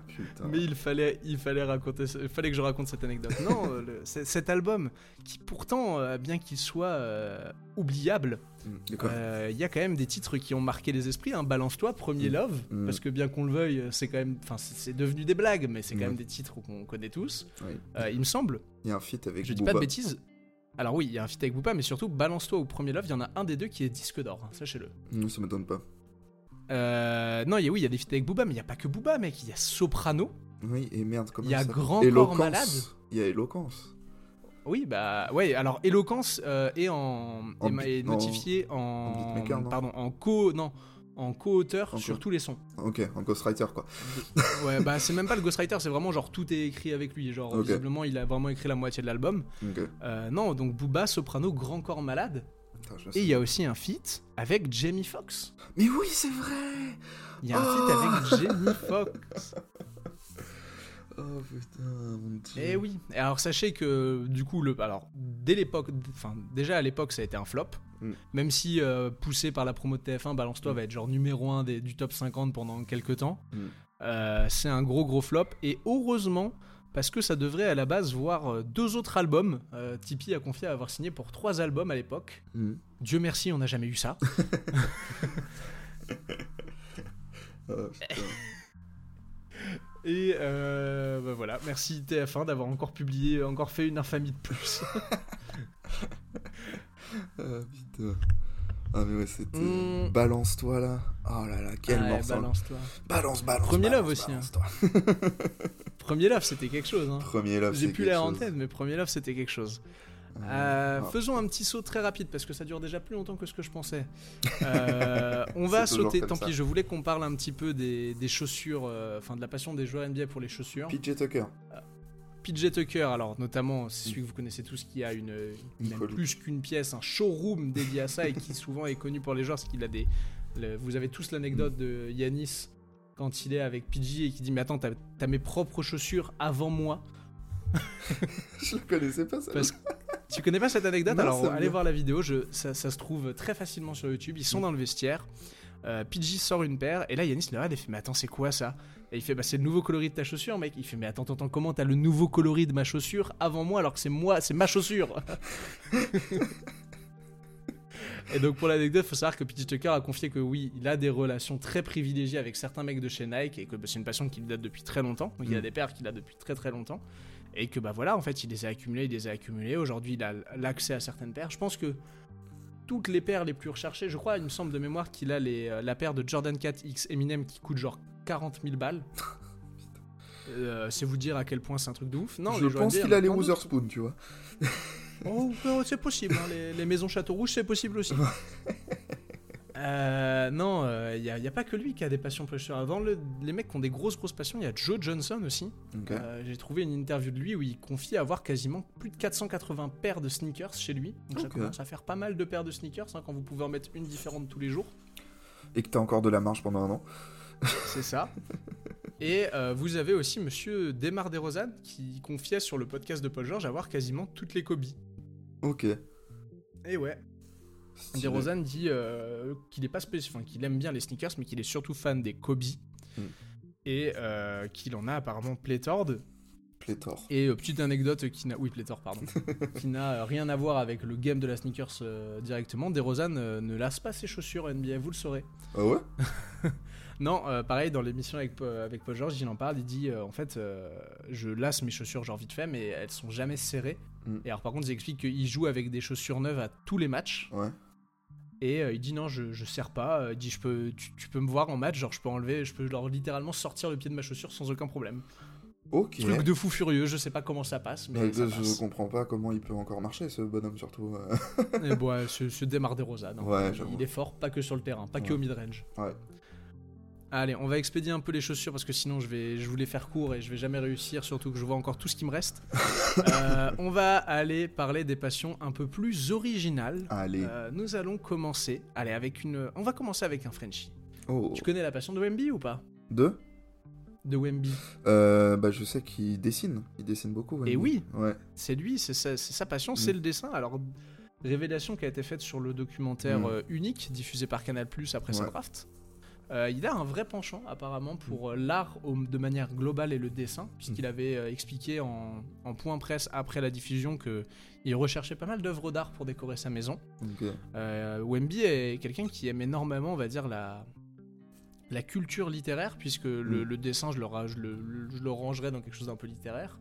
Putain. Mais il fallait, il fallait raconter, il fallait que je raconte cette anecdote. Non, euh, le- cet album, qui pourtant, euh, bien qu'il soit euh, oubliable, Mm, euh, il y a quand même des titres qui ont marqué les esprits. Hein. Balance-toi, Premier Mm. Love, Mm. parce que bien qu'on le veuille, c'est quand même, enfin, c'est devenu des blagues, mais c'est quand Mm. même des titres qu'on connaît tous. Oui. Euh, il me semble. Il y a un feat avec Je dis Booba. pas de bêtises. Alors oui, il y a un feat avec Booba, mais surtout Balance-toi ou Premier Love, il y en a un des deux qui est disque d'or, hein, sachez-le. Non, ça m'étonne pas. Euh, non, il y a, oui, il y a des feats avec Booba, mais il n'y a pas que Booba, mec. Il y a Soprano. Oui, et merde, comment Il y a ça Grand Corps. Malade. Il y a Éloquence. Oui, bah ouais. Alors Éloquence euh, est en, En est notifié en, en beatmaker, non? pardon, en co, non, en co-auteur sur tous les sons. Ok, en ghostwriter quoi. ouais, bah c'est même pas le ghostwriter, c'est vraiment genre tout est écrit avec lui. Genre Ok. visiblement il a vraiment écrit la moitié de l'album. Euh, non, donc Booba, Soprano, Grand Corps Malade. Et il y a aussi un feat avec Jamie Foxx. Mais oui, c'est vrai Il y a un Oh feat avec Jamie Foxx. Oh putain, mon dieu. Eh oui. Et alors sachez que du coup le alors dès l'époque enfin déjà à l'époque ça a été un flop. Mm. Même si euh, poussé par la promo de TF1 Balance-toi Mm. va être genre numéro 1 du top 50 pendant quelques temps. Mm. Euh, c'est un gros gros flop et heureusement parce que ça devrait à la base voir euh, deux autres albums. Euh, Tipeee a confié à avoir signé pour trois albums à l'époque. Dieu merci, on n'a jamais eu ça. Oh. Et euh, bah voilà, merci TF1 d'avoir encore publié, encore fait une infamie de plus. Ah, putain. Ah, mais ouais, c'était. Hmm. Balance-toi là. Oh là là, quel Ouais, morceau. balance-toi. Balance, balance. Premier balance, love aussi, hein. Premier love, c'était quelque chose. Hein. Premier love, J'ai plus l'air en tête, mais premier love, c'était quelque chose. Euh, Euh, ah. faisons un petit saut très rapide parce que ça dure déjà plus longtemps que ce que je pensais. Euh, on va sauter, tant ça. pis, je voulais qu'on parle un petit peu des, des chaussures, euh, enfin de la passion des joueurs NBA pour les chaussures. PJ Tucker. PJ Tucker, alors notamment, c'est celui que vous connaissez tous qui a une, Une même plus qu'une pièce, un showroom dédié à ça et qui souvent est connu pour les joueurs parce qu'il a des. le- vous avez tous l'anecdote de Yanis quand il est avec PJ et qui dit Mais attends, t'as mes propres chaussures avant moi. Je le connaissais pas, ça. Parce Tu connais pas cette anecdote? Non, Alors allez voir la vidéo, je, ça, ça se trouve très facilement sur YouTube. Ils sont dans le vestiaire. Euh, PG sort une paire et là Yanis le regarde et fait mais attends c'est quoi ça? Et il fait bah c'est le nouveau coloris de ta chaussure mec. Il fait mais attends attends comment t'as le nouveau coloris de ma chaussure avant moi alors que c'est moi c'est ma chaussure? Et donc pour l'anecdote, faut savoir que PJ Tucker a confié que oui, il a des relations très privilégiées avec certains mecs de chez Nike et que bah, c'est une passion qui lui date depuis très longtemps. Donc il a Mm. des paires qu'il a depuis très très longtemps et que bah voilà, en fait, il les a accumulées, il les a accumulées. Aujourd'hui, il a l'accès à certaines paires. Je pense que toutes les paires les plus recherchées, je crois, il me semble de mémoire qu'il a les, euh, la paire de Jordan 4 X Eminem qui coûte genre 40 000 balles. Euh, c'est vous dire à quel point c'est un truc de ouf. Non, je pense qu'il a les. Wotherspoon, tu vois. Oh, oh, c'est possible, hein, les, les maisons Château Rouge, c'est possible aussi. Euh, non, il n'y a, y a pas que lui qui a des passions pour les chaussures. Avant, le- les mecs qui ont des grosses, grosses passions, il y a Joe Johnson aussi. Euh, J'ai trouvé une interview de lui où il confie avoir quasiment plus de 480 paires de sneakers chez lui. Donc ça commence à faire pas mal de paires de sneakers hein, quand vous pouvez en mettre une différente tous les jours. Et que t'as encore de la marge pendant un an. C'est ça. Et euh, vous avez aussi monsieur Demar DeRozan qui confiait sur le podcast de Paul George avoir quasiment toutes les Kobe. Ok. Et ouais. Stylé. DeRozan dit euh, qu'il est pas spécifique, qu'il aime bien les sneakers, mais qu'il est surtout fan des Kobe. Mm. Et euh, qu'il en a apparemment pléthore. de- Pléthore. Et euh, petite anecdote qui n'a, oui pléthore pardon, qui n'a rien à voir avec le game de la sneakers directement. DeRozan ne lasse pas ses chaussures NBA, vous le saurez. Ah ouais? Non, pareil dans l'émission avec, avec Paul George, il en parle, il dit en fait je lasse mes chaussures genre vite fait, mais elles sont jamais serrées. Mm. Et alors par contre il explique qu'il joue avec des chaussures neuves à tous les matchs. Ouais. Et euh, il dit non, je, je serre pas. Euh, Il dit je peux, tu, tu peux me voir en match, genre je peux enlever, je peux genre littéralement sortir le pied de ma chaussure sans aucun problème. Ok. Truc de fou furieux, je sais pas comment ça passe, mais ça je passe. comprends pas comment il peut encore marcher, ce bonhomme, surtout. euh. Et bon, ouais, ce, ce démarre des Rosas. non. Ouais, il, est fort, pas que sur le terrain, pas que au mid-range. Ouais. Allez, on va expédier un peu les chaussures parce que sinon je vais, je voulais faire court et je vais jamais réussir, surtout que je vois encore tout ce qui me reste. Euh, on va aller parler des passions un peu plus originales. Allez. Euh, nous allons commencer. Allez, avec une. On va commencer avec un Frenchie. Oh. Tu connais la passion de Wemby ou pas? Deux De Wemby. euh, Bah, je sais qu'il dessine. Il dessine beaucoup. Et Wemby. oui. Ouais. C'est lui, c'est sa, sa passion, Mm. c'est le dessin. Alors, révélation qui a été faite sur le documentaire Mm. unique diffusé par Canal Plus après sa Ouais. draft. Euh, il a un vrai penchant apparemment pour euh, l'art de manière globale et le dessin, puisqu'il avait euh, expliqué en, en point presse après la diffusion que il recherchait pas mal d'œuvres d'art pour décorer sa maison. Ok. Euh, Wemby est quelqu'un qui aime énormément, on va dire, la, la culture littéraire, puisque le, Mm. le dessin, je le, je, le, je le rangerais dans quelque chose d'un peu littéraire.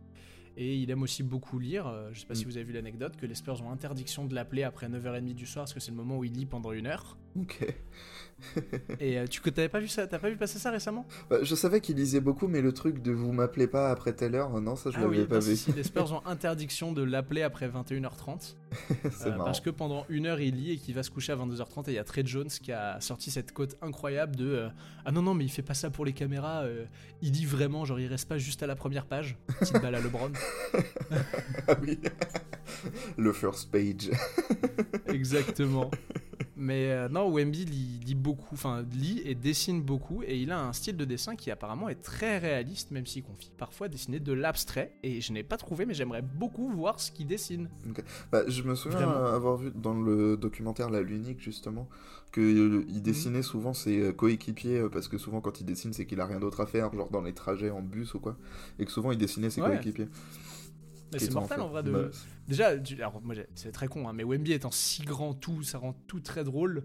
Et il aime aussi beaucoup lire. Je sais pas si Mm. vous avez vu l'anecdote, que les Spurs ont interdiction de l'appeler après 9h30 du soir, parce que c'est le moment où il lit pendant une heure. Ok. Et euh, tu t'avais pas vu ça T'as pas vu passer ça récemment? Bah, je savais qu'il lisait beaucoup, mais le truc de vous m'appelez pas après telle heure, non, ça je Ah l'avais oui, pas vu. si, les Spurs ont interdiction de l'appeler après 21h30. C'est Euh, parce que pendant une heure il lit et qu'il va se coucher à 22h30 et il y a Trey Jones qui a sorti cette cote incroyable de euh, ah non non mais il fait pas ça pour les caméras euh, il lit vraiment genre il reste pas juste à la première page petite balle à LeBron Ah oui. le first page. exactement mais euh, non Wemby lit, lit beaucoup enfin lit et dessine beaucoup et il a un style de dessin qui apparemment est très réaliste même s'il confie parfois dessiner de l'abstrait et je n'ai pas trouvé mais j'aimerais beaucoup voir ce qu'il dessine Bah, je me souviens Vraiment. euh, avoir vu dans le documentaire La L'Unique, justement, qu'il Mhm. dessinait souvent ses euh, coéquipiers, euh, parce que souvent quand il dessine, c'est qu'il a rien d'autre à faire, genre dans les trajets en bus ou quoi, et que souvent il dessinait ses Ouais. coéquipiers. C'est mortel fait- en vrai de Bah, Déjà, j'ai- c'est très con, hein, mais Wemby étant si grand tout, ça rend tout très drôle.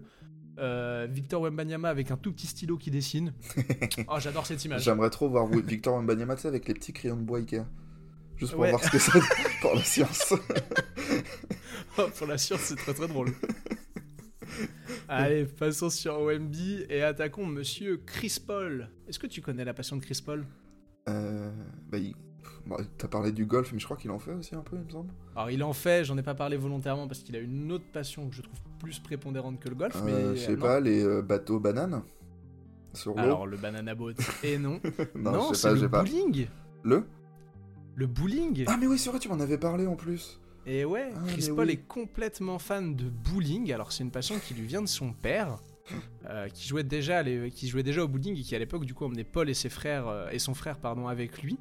Euh, Victor Wembanyama avec un tout petit stylo qui dessine. Oh, j'adore cette image. J'aimerais trop voir Victor Wembanyama avec les petits crayons de bois Ikea. Juste pour Ouais. voir ce que c'est pour la science. Oh, Pour la science, c'est très très drôle. Allez, passons sur OMB et attaquons Monsieur Chris Paul. Est-ce que tu connais la passion de Chris Paul? Euh, bah, il- bon, t'as parlé du golf, mais je crois qu'il en fait aussi un peu, il me semble. Alors il en fait, j'en ai pas parlé volontairement parce qu'il a une autre passion que je trouve plus prépondérante que le golf, mais Euh, je sais non. pas, les euh, bateaux bananes sur l'eau. Alors le banana boat et non. non, je sais c'est pas, le pas. bowling. Le? Le bowling. Ah, mais oui, c'est vrai, tu m'en avais parlé en plus. Et ouais, Ah, Chris Paul oui. est complètement fan de bowling. Alors c'est une passion qui lui vient de son père, euh, qui jouait déjà, qui jouait déjà au bowling et qui à l'époque du coup emmenait Paul et ses frères euh, et son frère pardon avec lui.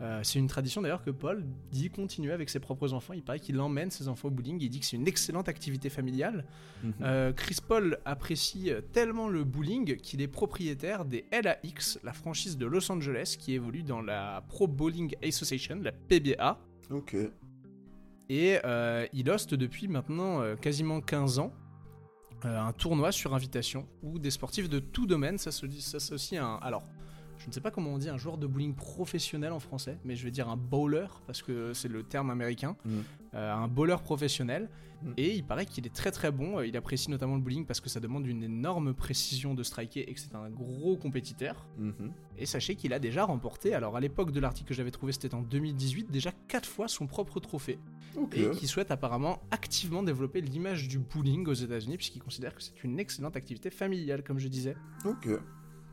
Euh, c'est une tradition d'ailleurs que Paul dit continuer avec ses propres enfants. Il paraît qu'il emmène ses enfants au bowling. Il dit que c'est une excellente activité familiale. Mhm. Euh, Chris Paul apprécie tellement le bowling qu'il est propriétaire des LAX, la franchise de Los Angeles qui évolue dans la Pro Bowling Association, la PBA. Ok. Et euh, il hoste depuis maintenant quasiment 15 ans un tournoi sur invitation où des sportifs de tout domaine s'associ- s'associent à un. Alors, je ne sais pas comment on dit un joueur de bowling professionnel en français, mais je vais dire un bowler parce que c'est le terme américain. Mhm. Euh, un bowler professionnel. Mhm. Et il paraît qu'il est très très bon. Euh, Il apprécie notamment le bowling parce que ça demande une énorme précision de striker et que c'est un gros compétiteur. Mhm. Et sachez qu'il a déjà remporté, alors à l'époque de l'article que j'avais trouvé, c'était en 2018, déjà 4 fois son propre trophée et qui souhaite apparemment activement développer l'image du bowling aux États-Unis puisqu'il considère que c'est une excellente activité familiale, comme je disais. Ok.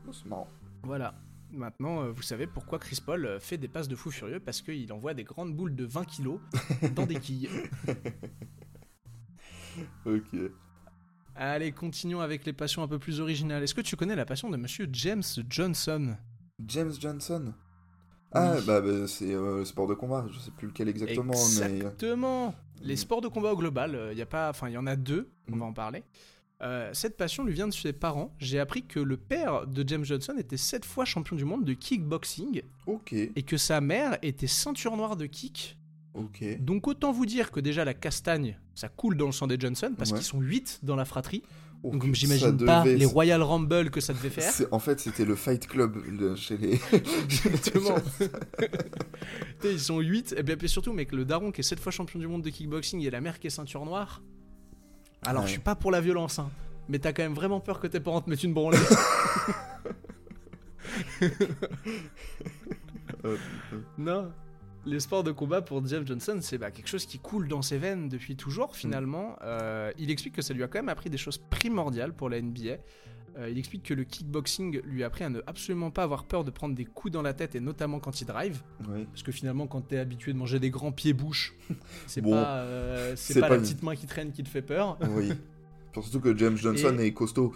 Oh, c'est marrant. Voilà. Maintenant, euh, vous savez pourquoi Chris Paul euh, fait des passes de fou furieux parce qu'il envoie des grandes boules de 20 kilos dans des quilles. Ok. Allez, continuons avec les passions un peu plus originales. Est-ce que tu connais la passion de Monsieur James Johnson? James Johnson? Ah, Oui. bah, bah, c'est euh, le sport de combat, je sais plus lequel exactement, mais. Exactement. Les Mm. sports de combat au global, il y a pas, enfin il y en a deux. On Mm. va en parler. Euh, cette passion lui vient de ses parents. J'ai appris que le père de James Johnson était sept fois champion du monde de kickboxing Ok. et que sa mère était ceinture noire de kick. Ok. Donc autant vous dire que déjà la castagne, ça coule dans le sang des Johnson parce Ouais. qu'ils sont 8 dans la fratrie. Oh, Donc j'imagine pas devait- les Royal Rumble que ça devait faire. En fait, c'était le Fight Club le- chez les. Exactement. Ils sont 8, et bien puis surtout, mec, le daron qui est 7 fois champion du monde de kickboxing et la mère qui est ceinture noire. Alors, Ouais. je suis pas pour la violence, hein, mais t'as quand même vraiment peur que tes parents te mettent une branlée. Non. Les sports de combat pour Jeff Johnson, c'est bah, quelque chose qui coule dans ses veines depuis toujours, finalement. Euh, il explique que ça lui a quand même appris des choses primordiales pour la NBA. Euh, il explique que le kickboxing lui a appris à ne absolument pas avoir peur de prendre des coups dans la tête, et notamment quand il drive. oui. Parce que finalement, quand t'es habitué de manger des grands pieds-bouches, c'est Bon, pas, euh, c'est pas, pas la petite main qui traîne qui te fait peur. Oui. Surtout que James Johnson est costaud.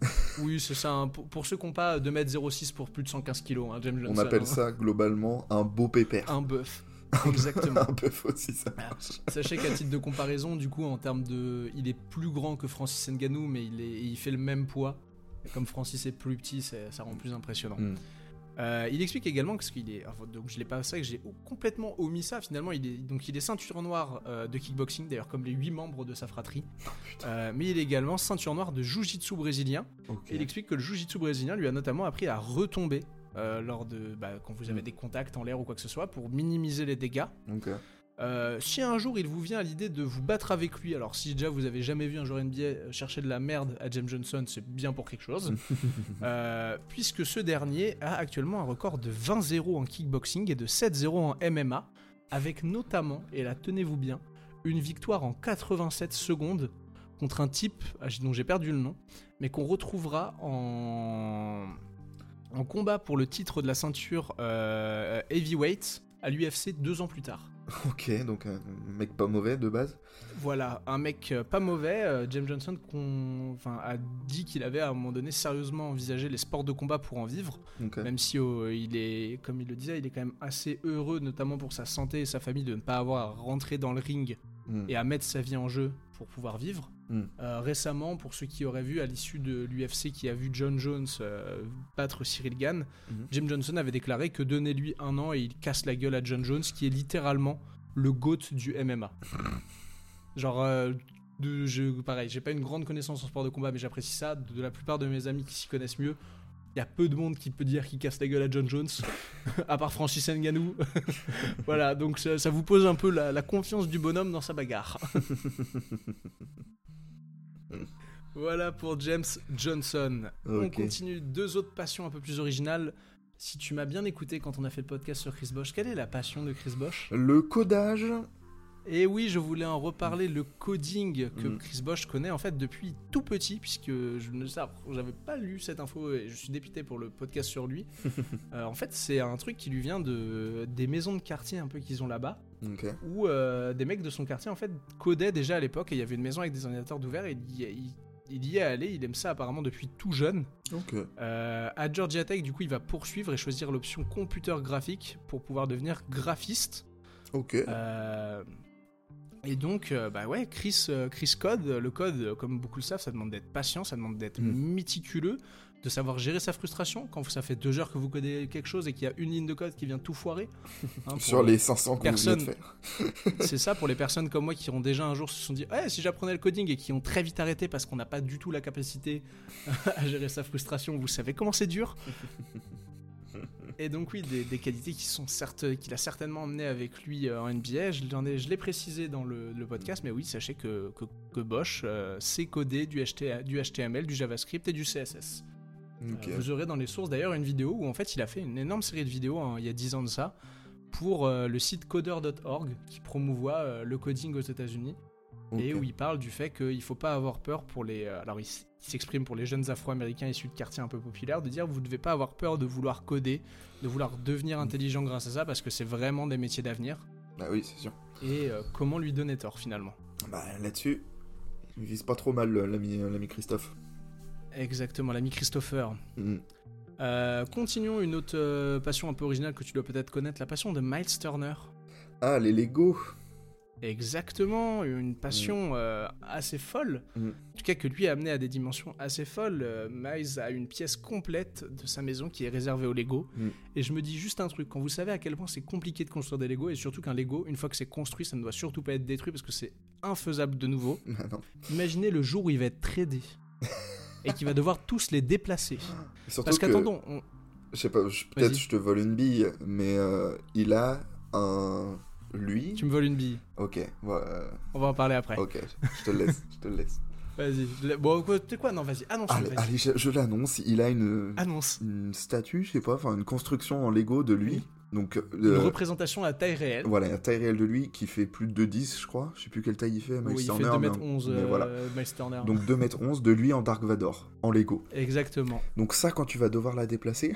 Oui, c'est ça. hein. Pour, pour ceux qui n'ont pas 2m06 pour plus de 115 kg, hein, James Johnson. On appelle hein. ça globalement un beau pépère. un bœuf. Exactement. un bœuf aussi, ça marche. Sachez qu'à titre de comparaison, du coup, en termes de. Il est plus grand que Francis Ngannou, mais il, est... il fait le même poids. Et comme Francis est plus petit, ça rend plus impressionnant. Hmm. Euh, il explique également parce qu'il est enfin, donc je l'ai pas c'est que j'ai complètement omis ça finalement il est donc il est ceinture noire euh, de kickboxing d'ailleurs comme les 8 membres de sa fratrie. Euh, mais il est également ceinture noire de jiu-jitsu brésilien. Et il explique que le jiu-jitsu brésilien lui a notamment appris à retomber lors de bah, quand vous avez Mm. des contacts en l'air ou quoi que ce soit pour minimiser les dégâts. Euh, si un jour il vous vient à l'idée de vous battre avec lui, alors si déjà vous avez jamais vu un joueur NBA chercher de la merde à James Johnson, c'est bien pour quelque chose. Euh, puisque ce dernier a actuellement un record de 20-0 en kickboxing et de 7-0 en MMA, avec notamment, et là tenez-vous bien, une victoire en 87 secondes contre un type ah, dont j'ai perdu le nom, mais qu'on retrouvera en, en combat pour le titre de la ceinture euh, heavyweight à l'UFC deux ans plus tard. Ok, donc un mec pas mauvais de base. Voilà, un mec euh, pas mauvais, euh, James Johnson, qu'on enfin, a dit qu'il avait à un moment donné sérieusement envisagé les sports de combat pour en vivre, même si euh, il est, comme il le disait, il est quand même assez heureux, notamment pour sa santé et sa famille, de ne pas avoir à rentrer dans le ring Hmm. et à mettre sa vie en jeu pour pouvoir vivre. Mm. Euh, récemment, pour ceux qui auraient vu à l'issue de l'UFC qui a vu John Jones euh, battre Cyril Gann. Jim Johnson avait déclaré que donnez-lui un an et il casse la gueule à John Jones, qui est littéralement le GOAT du MMA. Genre, euh, de, je, pareil, j'ai pas une grande connaissance en sport de combat, mais j'apprécie ça. De, la plupart de mes amis qui s'y connaissent mieux, il y a peu de monde qui peut dire qu'il casse la gueule à John Jones, à part Francis Ngannou. voilà, donc ça, ça vous pose un peu la, la confiance du bonhomme dans sa bagarre. Voilà pour James Johnson. On continue deux autres passions un peu plus originales. Si tu m'as bien écouté quand on a fait le podcast sur Chris Bosch, quelle est la passion de Chris Bosch? Le codage. Et oui, je voulais en reparler, le coding que Mm. Chris Bosch connaît en fait depuis tout petit, puisque je ne j'avais pas lu cette info et je suis dépité pour le podcast sur lui. Euh, en fait, c'est un truc qui lui vient de des maisons de quartier un peu qu'ils ont là-bas, Ok. où euh, des mecs de son quartier en fait codaient déjà à l'époque et il y avait une maison avec des ordinateurs d'ouvert et il y, il- il y est allé, il aime ça apparemment depuis tout jeune. Ok. Euh, à Georgia Tech, du coup, il va poursuivre et choisir l'option computer graphique pour pouvoir devenir graphiste. Ok. Euh, et donc, euh, bah ouais, Chris, euh, Chris code. Le code, euh, comme beaucoup le savent, ça demande d'être patient, ça demande d'être Mm. méticuleux, de savoir gérer sa frustration. Quand ça fait deux heures que vous codez quelque chose et qu'il y a une ligne de code qui vient tout foirer. hein, Sur les 500 qu'on vient de personne- faire. C'est ça pour les personnes comme moi qui ont déjà un jour se sont dit ouais si j'apprenais le coding et qui ont très vite arrêté parce qu'on n'a pas du tout la capacité à gérer sa frustration. Vous savez comment c'est dur. Et donc oui, des, des qualités qui sont certes, qu'il a certainement emmené avec lui euh, en NBA. Je, ai- je l'ai précisé dans le, le podcast, mais oui, sachez que, que, que Bosch euh, sait coder du, HT du HTML, du JavaScript et du CSS. Euh, vous aurez dans les sources d'ailleurs une vidéo où en fait il a fait une énorme série de vidéos hein, il y a 10 ans de ça pour euh, le site coder.org qui promouvoit le coding aux États-Unis et où il parle du fait qu'il faut pas avoir peur pour les. alors il, il s'exprime pour les jeunes Afro-américains issus de quartiers un peu populaires de dire vous devez pas avoir peur de vouloir coder, de vouloir devenir intelligent grâce à ça parce que c'est vraiment des métiers d'avenir Bah oui, c'est sûr. et euh, comment lui donner tort finalement? Bah là-dessus, il vise pas trop mal euh, l'ami l'ami Christophe. Exactement, l'ami Christopher. Mm. Euh, continuons une autre euh, passion un peu originale que tu dois peut-être connaître, la passion de Miles Turner. Ah, les Lego. Exactement, une passion euh, assez folle. Mm. En tout cas, que lui a amené à des dimensions assez folles. Euh, Miles a une pièce complète de sa maison qui est réservée aux Lego. Mm. Et je me dis juste un truc, quand vous savez à quel point c'est compliqué de construire des Lego, et surtout qu'un Lego, une fois que c'est construit, ça ne doit surtout pas être détruit parce que c'est infaisable de nouveau. Ah non. Imaginez le jour où il va être tradé. et qu'il va devoir tous les déplacer. Surtout Parce qu'attendons, on- je sais pas, peut-être je te vole une bille, mais euh, il a un... Lui tu me voles une bille. Ok, euh, On va en parler après. ok, je te laisse, je te laisse. Vas-y. Bon, tu sais quoi Non, vas-y. Annonce. Allez, allez je, je l'annonce, il a une, Annonce. une statue, je sais pas, enfin une construction en Lego de lui. Oui. Donc, Une euh, représentation à taille réelle. voilà, la taille réelle de lui qui fait plus de 10, je crois. Je sais plus quelle taille il fait, Miles Oui, il fait Turner, mais- 2m11, mais voilà. euh, Miles Turner. Donc 2m11 de lui en Dark Vador, en Lego. Exactement. Donc ça, quand tu vas devoir la déplacer,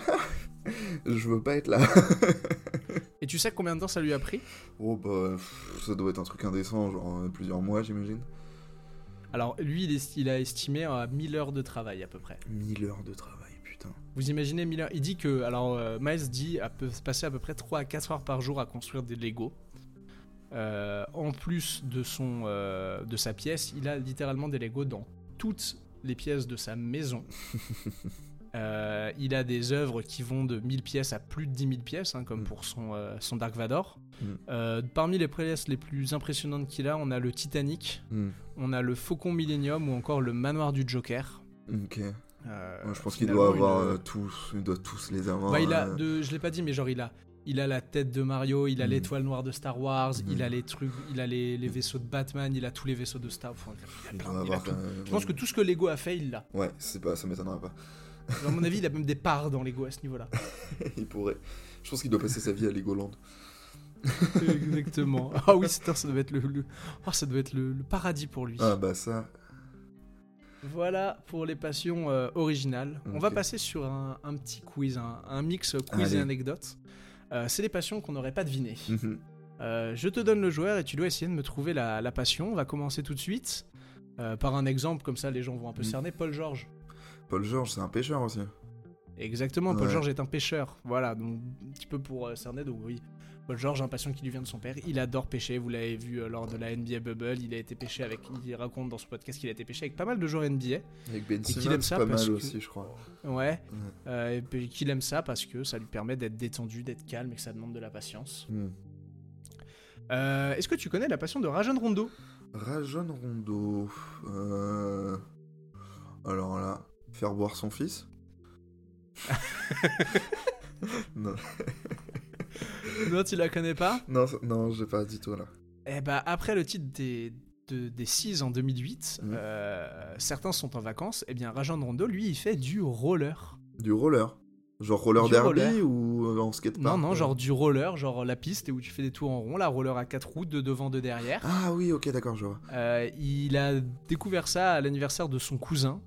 je veux pas être là. Et tu sais combien de temps ça lui a pris? Oh bah, ça doit être un truc indécent, genre euh, plusieurs mois, j'imagine. Alors, lui, il, est- il a estimé à 1000 heures de travail à peu près. 1000 heures de travail, putain. Vous imaginez 1000 heures? Il dit que. Alors, euh, Miles dit à peu, passer à peu près 3 à 4 heures par jour à construire des Lego. Euh, en plus de, son, euh, de sa pièce, il a littéralement des Lego dans toutes les pièces de sa maison. Euh, il a des œuvres qui vont de 1000 pièces à plus de 10 000 pièces, hein, comme Mm. pour son, euh, son Dark Vador. Mm. Euh, parmi les pièces les plus impressionnantes qu'il a, on a le Titanic, Hmm, on a le Faucon Millennium ou encore le Manoir du Joker. Ok. Je pense qu'il doit avoir une- tous, il doit tous les avoir. Bah, il a, de, je l'ai pas dit, mais genre il a, il a la tête de Mario, il a Mm. l'étoile noire de Star Wars, Mm. il a les trucs, il a les, les vaisseaux de Batman, il a tous les vaisseaux de Star Wars. Il a il plein- doit il a avoir. tout. Je pense que tout ce que Lego a fait, il l'a. Ouais, c'est pas, ça m'étonnerait pas. À mon avis, il a même des parts dans Lego à ce niveau-là. il pourrait. Je pense qu'il doit passer sa vie à Legoland. Exactement. Ah oui, c'est- ça doit être le, le- oh, ça doit être le, le paradis pour lui. Ah bah ça. Voilà pour les passions euh, originales. On va passer sur un, un petit quiz, un, un mix quiz Allez. et anecdote. Euh, c'est des passions qu'on n'aurait pas devinées. Mhm. Euh, je te donne le joueur et tu dois essayer de me trouver la, la passion. On va commencer tout de suite par un exemple, comme ça les gens vont un peu Mm. cerner. Paul George. Paul George, c'est un pêcheur aussi. Exactement, Paul Ouais. George est un pêcheur. Voilà, donc un petit peu pour euh, cerner. Donc oui, Paul George, un passion qui lui vient de son père. Il adore pêcher. Vous l'avez vu euh, lors de la NBA Bubble. Il a été pêché avec. Il raconte dans son podcast qu'il a été pêché avec pas mal de joueurs NBA. Avec Ben Simmons, aime ça pas parce mal que- aussi, je crois. Ouais. Ouais. Euh, et puis qu'il aime ça parce que ça lui permet d'être détendu, d'être calme et que ça demande de la patience. Hmm. Euh, Est-ce que tu connais la passion de Rajon Rondo? Rajon Rondo. Euh... Alors là, faire boire son fils Non, Non, tu la connais pas? Non, non j'ai pas dit tout là. Eh bah, après le titre des, de- des 6 en 2008, Mhm. euh, certains sont en vacances, et bien Rajon Rondo, lui, il fait du roller. Du roller? Genre roller Du derby roller. ou euh, en skatepark Non, non, euh genre du roller, genre la piste où tu fais des tours en rond, la roller à quatre roues, de devant, de derrière. Ah oui, ok, d'accord, je vois. Euh, il a découvert ça à l'anniversaire de son cousin,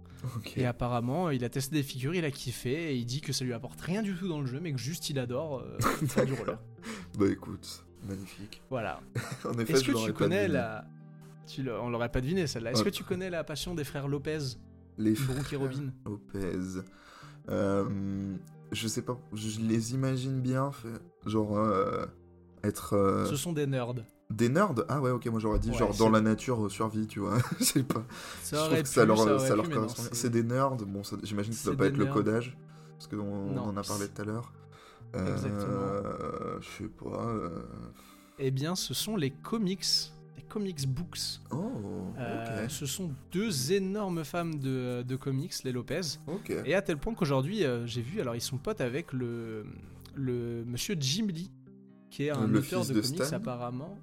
Et apparemment, il a testé des figures, il a kiffé, et il dit que ça lui apporte rien du tout dans le jeu, mais que juste il adore euh, faire du roller. Bah écoute, magnifique. Voilà. en effet, Est-ce que tu connais la... Tu on l'aurait pas deviné celle-là. Est-ce que tu connais la passion des frères Lopez, Les Brooke et Robin Lopez. Euh, je sais pas, je les imagine bien, fait, genre euh, être euh, Ce sont des nerds. Des nerds. Ah ouais, ok, moi j'aurais dit Ouais, genre dans c'est- la nature euh, survie, tu vois. Je sais pas. Ça je trouve que ça leur, ça pu, leur correspond. c'est- C'est des nerds. Bon, j'imagine que ça doit C'est pas être le codage, parce que on, en a parlé tout à l'heure. Euh, je sais pas. euh, Eh bien, ce sont les comics, les comics books. Oh, Euh, Ce sont deux énormes femmes de, de comics, les Lopez. Et à tel point qu'aujourd'hui, euh, j'ai vu, alors ils sont potes avec le, le monsieur Jim Lee, qui est un Le auteur de, de comics Stan apparemment.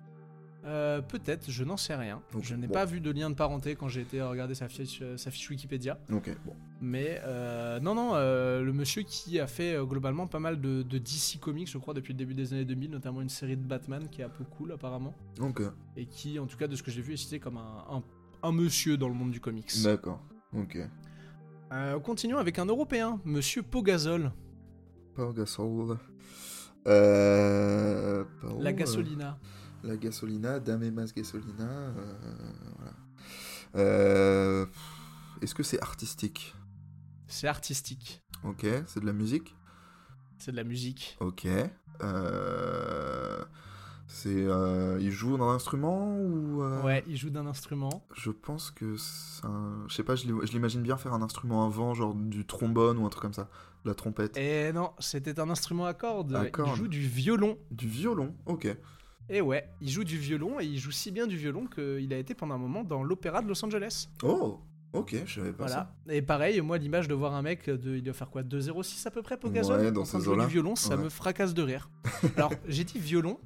Euh, Peut-être, je n'en sais rien. Je n'ai bon. pas vu de lien de parenté quand j'ai été regarder sa fiche, euh, sa fiche Wikipédia. Ok, bon. Mais euh, non, non, euh, le monsieur qui a fait globalement pas mal de, de DC Comics, je crois, depuis le début des années 2000, notamment une série de Batman qui est un peu cool apparemment, Ok, et qui, en tout cas, de ce que j'ai vu, est cité comme un, un- un monsieur dans le monde du comics. d'accord. Ok. Continuons avec un Européen, monsieur Pogazol. Euh. Pau, la gasolina. La gasolina, Dame Mas Gasolina. euh, voilà. Euh, Est-ce que c'est artistique C'est artistique, Ok, c'est de la musique c'est de la musique. Ok. Euh, C'est. euh, Il joue d'un instrument ou. Ouais, il joue d'un instrument. Je pense que c'est un. Je sais pas, je l'im- je l'imagine bien faire un instrument à vent, genre du trombone ou un truc comme ça. La trompette. Et non, c'était un instrument à cordes. À Il cordes. joue du violon. Du violon, ok. Et ouais, il joue du violon et il joue si bien du violon qu'il a été pendant un moment dans l'opéra de Los Angeles. Oh, ok, je savais pas Voilà. Et pareil, moi, l'image de voir un mec de, il doit faire quoi, 2,06 à peu près, Pogazol Ouais, dans en train de jouer du violon, ça Ouais. me fracasse de rire. alors, j'ai dit violon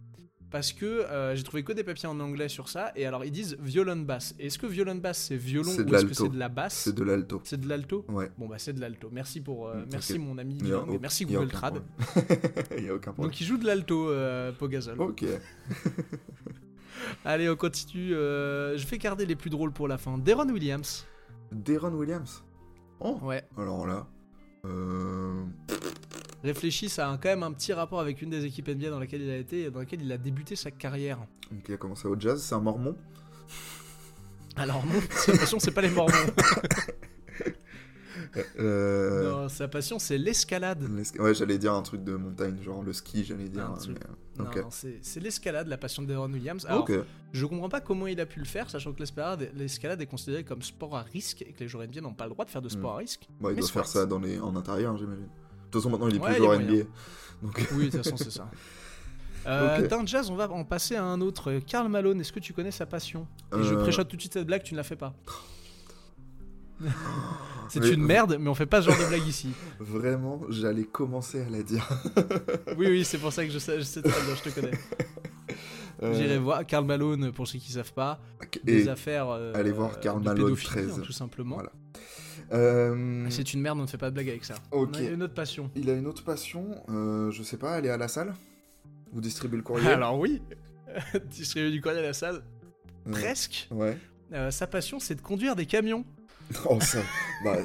parce que euh, j'ai trouvé que des papiers en anglais sur ça. Et alors, ils disent violon basse. Est-ce que violon basse c'est violon ou est-ce que c'est de la basse. C'est de l'alto. C'est de l'alto Ouais. Bon, bah, c'est de l'alto. Merci pour, euh, merci mon ami bilingue, au- merci Google Trad. Il y a aucun problème. Donc, il joue de l'alto, euh, Pogazol. Ok. Allez, on continue. euh, je vais garder les plus drôles pour la fin. Deron Williams. Deron Williams? Oh, Ouais. alors là. Euh... Réfléchis, ça a quand même un petit rapport avec une des équipes NBA dans laquelle il a été et dans laquelle il a débuté sa carrière. Donc il a commencé au jazz, c'est un mormon. Alors non, sa passion c'est pas les mormons. Euh... Non, sa passion c'est l'escalade. l'esca- Ouais, j'allais dire un truc de montagne, genre le ski, j'allais dire. Un hein, truc- mais, Non, non, c'est l'escalade, la passion de Deron Williams. Alors, Ok. je comprends pas comment il a pu le faire, sachant que l'escalade est considérée comme sport à risque et que les joueurs NBA n'ont pas le droit de faire de sport à risque. Bah, il Mais doit faire ça dans les... en intérieur, j'imagine. De toute façon, maintenant, il est Ouais, plus joueur. NBA. Donc, Oui, de toute façon, c'est ça. Euh, Ok. Dans le jazz, on va en passer à un autre. Karl Malone, est-ce que tu connais sa passion? Et je Euh, préchote tout de suite cette blague, tu ne la fais pas. C'est Mais- une merde, mais on fait pas ce genre de blague ici. Vraiment, j'allais commencer à la dire. Oui, oui, c'est pour ça que je sais, je sais très bien, je te connais. Euh, J'irai voir Karl Malone, pour ceux qui savent pas, Et... des affaires. euh, allez voir Karl Malone pédophilie, 13. hein, tout simplement. Voilà. Euh, C'est une merde, on ne fait pas de blague avec ça. On a une autre passion. Il a une autre passion, euh, je sais pas, aller à la salle Ou distribuer le courrier? Alors oui, distribuer du courrier à la salle, Ouais. presque. Ouais. Euh, sa passion, c'est de conduire des camions. Oh, ça. bah,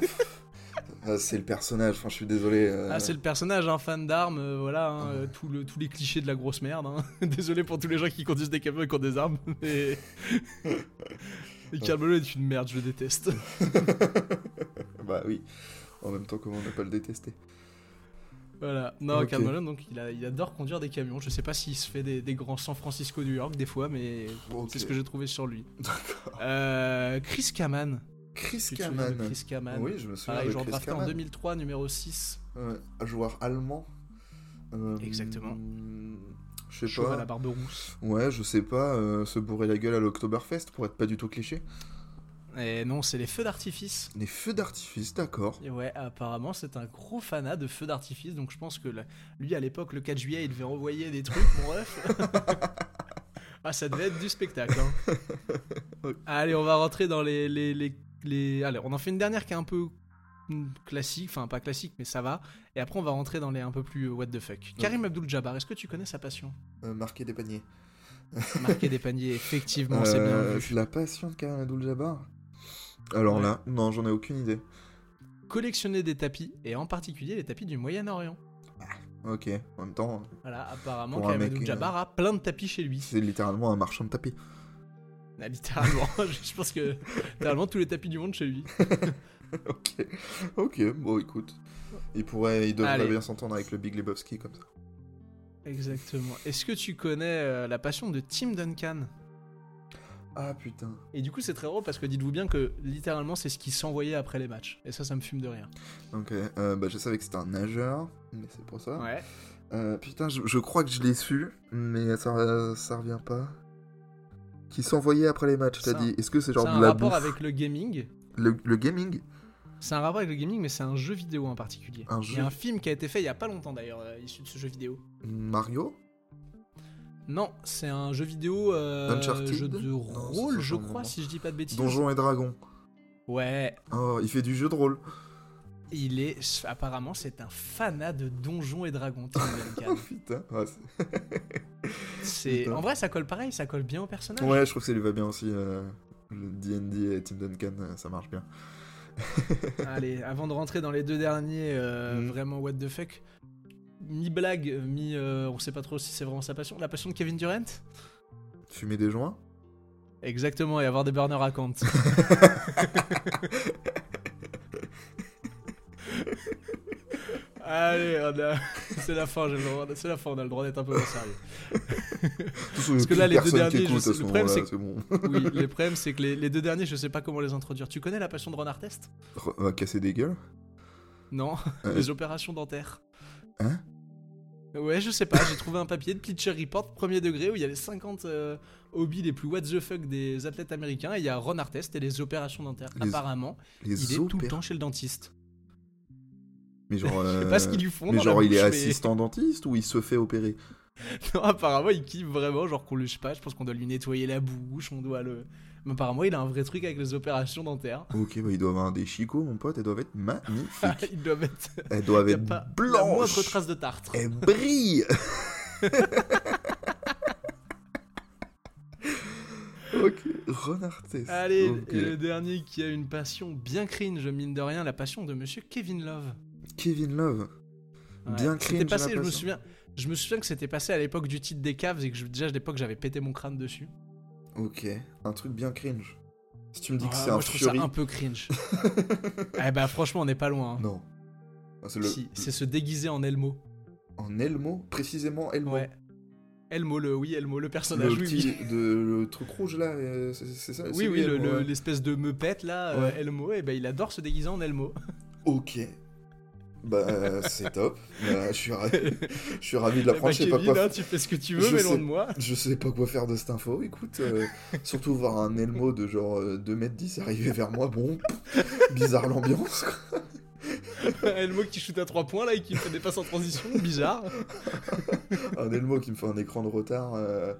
c'est le personnage, enfin, je suis désolé. euh, Ah, c'est le personnage, un fan d'armes, euh, voilà, hein, euh, tout le- tous les clichés de la grosse merde. hein. Désolé pour tous les gens qui conduisent des camions et qui ont des armes, mais. Et Karl Malone est une merde, je le déteste. bah oui. En même temps, comment ne pas le détester? Voilà. Non, Ok. Karl Malone, donc il, a- il adore conduire des camions. Je sais pas s'il se fait des, des grands San Francisco New York des fois, mais Ok. c'est ce que j'ai trouvé sur lui. D'accord. Euh, Chris Kaman. Chris Kaman. Chris Kaman Oui, je me souviens Pareil, de joueur Chris drafté en Kaman. 2003, numéro 6. Ouais, un joueur allemand. Euh, Exactement. Je sais à la pas. barbe rousse. Ouais, je sais pas, euh, se bourrer la gueule à l'Oktoberfest pour être pas du tout cliché. Et non, c'est les feux d'artifice. Les feux d'artifice, d'accord. Et ouais, apparemment, c'est un gros fanat de feux d'artifice. Donc je pense que lui, à l'époque, le 4 juillet, il devait envoyer des trucs, mon ref. Ah, ça devait être du spectacle. hein. Allez, on va rentrer dans les, les, les, les- Allez, on en fait une dernière qui est un peu classique, enfin pas classique, mais ça va. Et après, on va rentrer dans les un peu plus euh, what the fuck. Karim Abdul-Jabbar, est-ce que tu connais sa passion? Euh, marquer des paniers. Marquer des paniers, effectivement, c'est bien Euh, vu. La passion de Karim Abdul-Jabbar? Alors Ouais. là, non, j'en ai aucune idée. Collectionner des tapis, et en particulier les tapis du Moyen-Orient. Ok, en même temps, Voilà, apparemment, Karim Abdul-Jabbar a plein de tapis chez lui. c'est littéralement un marchand de tapis. Ah, littéralement, je pense que littéralement tous les tapis du monde chez lui. ok, ok, bon écoute. Il pourrait, il devrait Allez. bien s'entendre avec le Big Lebowski comme ça. Exactement. Est-ce que tu connais euh, la passion de Tim Duncan? Ah putain. Et du coup, c'est très drôle parce que dites-vous bien que littéralement, c'est ce qui s'envoyait après les matchs. Et ça, ça me fume de rire. Ok, euh, bah je savais que c'était un nageur, mais c'est pour ça. Ouais. Euh, putain, je, je crois que je l'ai su, mais ça, ça revient pas. Qui s'envoyait après les matchs, t'as dit Est-ce que c'est genre C'est de un la rapport bouffe avec le gaming? le, le gaming? C'est un rapport avec le gaming, mais c'est un jeu vidéo en particulier. Un Il y jeu- a un film qui a été fait il y a pas longtemps d'ailleurs, euh, issu de ce jeu vidéo. Mario? Non, c'est un jeu vidéo, euh, Uncharted? jeu de rôle, je crois, si je dis pas de bêtises. Donjons et Dragons. Ouais, Oh, il fait du jeu de rôle. il est apparemment c'est un fanat de Donjons et Dragons. Tim Duncan. Putain, ouais, c'est- en vrai, ça colle pareil, ça colle bien au personnage. ouais, je trouve que ça lui va bien aussi. euh, le D&D et Tim Duncan, euh, ça marche bien. Allez, avant de rentrer dans les deux derniers, euh, Mhm. vraiment what the fuck, mi blague, mi, euh, on sait pas trop si c'est vraiment sa passion. La passion de Kevin Durant? Fumer des joints? Exactement, et avoir des burners à compte. Allez, on a... c'est la fin, j'ai le droit, c'est la fin, on a le droit d'être un peu plus sérieux. Parce que là, les deux derniers, je sais- le problème, c'est que- bon. Oui, le problème c'est que les, les deux derniers, je sais pas comment les introduire. Tu connais la passion de Ron Artest? On va casser des gueules? Non, Euh, les opérations dentaires. Hein? Ouais, je sais pas, j'ai trouvé un papier de Bleacher Report premier degré où il y a les 50 euh, hobbies les plus what the fuck des athlètes américains et il y a Ron Artest et les opérations dentaires. Les- Apparemment, Les il est tout le temps chez le dentiste. Mais genre, Je sais euh, pas ce qu'ils lui font mais dans genre la il est mais- assistant dentiste ou il se fait opérer Non, apparemment, il kiffe vraiment, genre qu'on le, je sais pas, je pense qu'on doit lui nettoyer la bouche, on doit le... Mais apparemment, il a un vrai truc avec les opérations dentaires. Ok, bah ils doivent avoir des chicots, mon pote, elles doivent être magnifiques. il doit mettre elles doivent être pas la moindre blanches. trace de tartre. Elles brillent Ok, Artest. Allez, et le dernier qui a une passion bien cringe, mine de rien, la passion de monsieur Kevin Love. Kevin Love. Ouais. Bien cringe, passé, je me souviens. Je me souviens que c'était passé à l'époque du titre des caves et que je- déjà à l'époque j'avais pété mon crâne dessus. Ok, un truc bien cringe. Si tu me dis que c'est un je trouve ça un peu cringe. eh bah franchement on n'est pas loin. hein. Non. Ah, c'est le... Si, c'est se déguiser en Elmo. En Elmo Précisément Elmo. Ouais. Elmo, le oui, Elmo, le Le personnage, oui, petit... oui. De... le truc rouge là, euh, c'est ça Oui, oui, le- le- ouais. l'espèce de meupette là, euh, Ouais. Elmo, et ben il adore se déguiser en Elmo. Ok. Bah, euh, c'est top. Bah, je, suis ravi... je suis ravi de l'apprendre. Eh je sais bah, pas Kevin, quoi hein, tu fais ce que tu veux, Je mais loin sais. de moi. Je sais pas quoi faire de cette info, écoute. euh, surtout voir un Elmo de genre euh, 2m10 arriver vers moi, bon, bizarre l'ambiance. quoi. Elmo qui shoot à 3 points là et qui fait des passes en transition, bizarre. Un Elmo qui me fait un écran de retard. euh.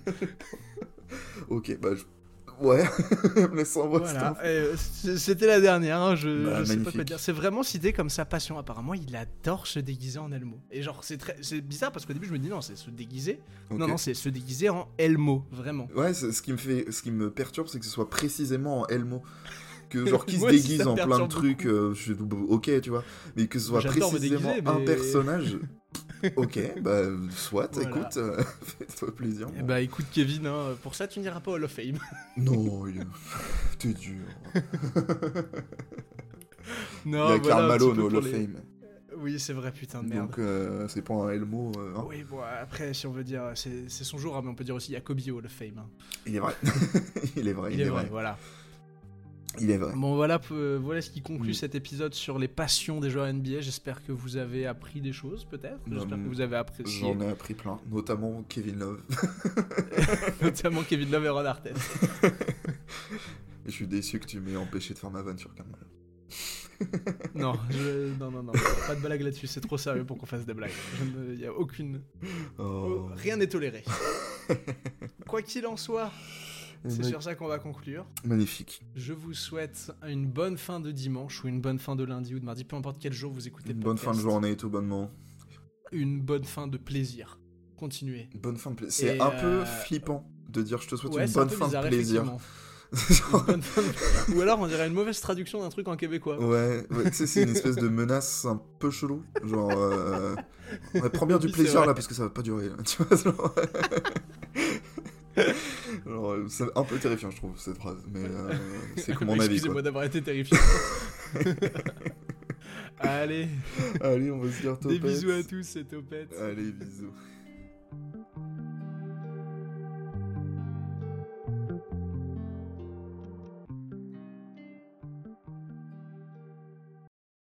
ok, bah je... Ouais, me laisse en voix Voilà, euh, c'était la dernière, hein, je, Bah, je sais pas quoi dire. C'est vraiment cité comme sa passion. Apparemment, il adore se déguiser en Elmo. Et genre, c'est très, c'est bizarre parce qu'au début, je me dis non, c'est se déguiser. Non, non, c'est se déguiser en Elmo, vraiment. Ouais, ce qui me fait, ce qui me perturbe, c'est que ce soit précisément en Elmo. Que genre qui se déguise en plein de trucs, euh, je ok, tu vois. Mais que ce soit précisément déguiser, un mais- personnage. ok, bah soit, Voilà. écoute, euh, fais-toi plaisir. Et mon bah écoute, Kevin, hein, pour ça, tu n'iras pas au Hall of Fame. Non, il t'es dur. non, il y a voilà, Karl Malone au Hall of les- Fame. Oui, c'est vrai, putain de merde. Donc euh, c'est pas un Elmo. euh, hein. Oui, bon, après, si on veut dire, c'est son jour, hein, mais on peut dire aussi, il y a Kobe au Hall of Fame. Il est vrai. il est vrai. Il, est vrai, voilà. Il est vrai. Bon, voilà, peu- voilà ce qui conclut Oui. cet épisode sur les passions des joueurs NBA. J'espère que vous avez appris des choses, peut-être. J'espère que vous avez apprécié, J'en ai appris plein, notamment Kevin Love. notamment Kevin Love et Ron Artest. Je suis déçu que tu m'aies empêché de faire ma vanne sur Karl Malone. non, je- non, non, non, pas de blague là-dessus, c'est trop sérieux pour qu'on fasse des blagues. Il n'y a aucune. Oh. Rien n'est toléré. Quoi qu'il en soit, c'est sur ça qu'on va conclure. Magnifique. Je vous souhaite une bonne fin de dimanche ou une bonne fin de lundi ou de mardi, peu importe quel jour vous écoutez Une le bonne fin de journée, tout bonnement. Une bonne fin de plaisir. Continuez. Une bonne fin de plaisir. C'est un euh, peu flippant de dire je te souhaite Ouais, une bonne fin bizarre, de plaisir. effectivement. Une bonne fin de- Ou alors on dirait une mauvaise traduction d'un truc en québécois. Ouais, ouais, tu sais, c'est une espèce de menace un peu chelou. Genre, euh... bien du plaisir là parce que ça va pas durer. là, Tu vois, genre... c'est un peu terrifiant, je trouve, cette phrase. Mais euh, c'est comme mon avis. Excusez-moi d'avoir été terrifié. Allez, Allez, on va se dire des topette. bisous à tous, c'est Topette. Allez, bisous.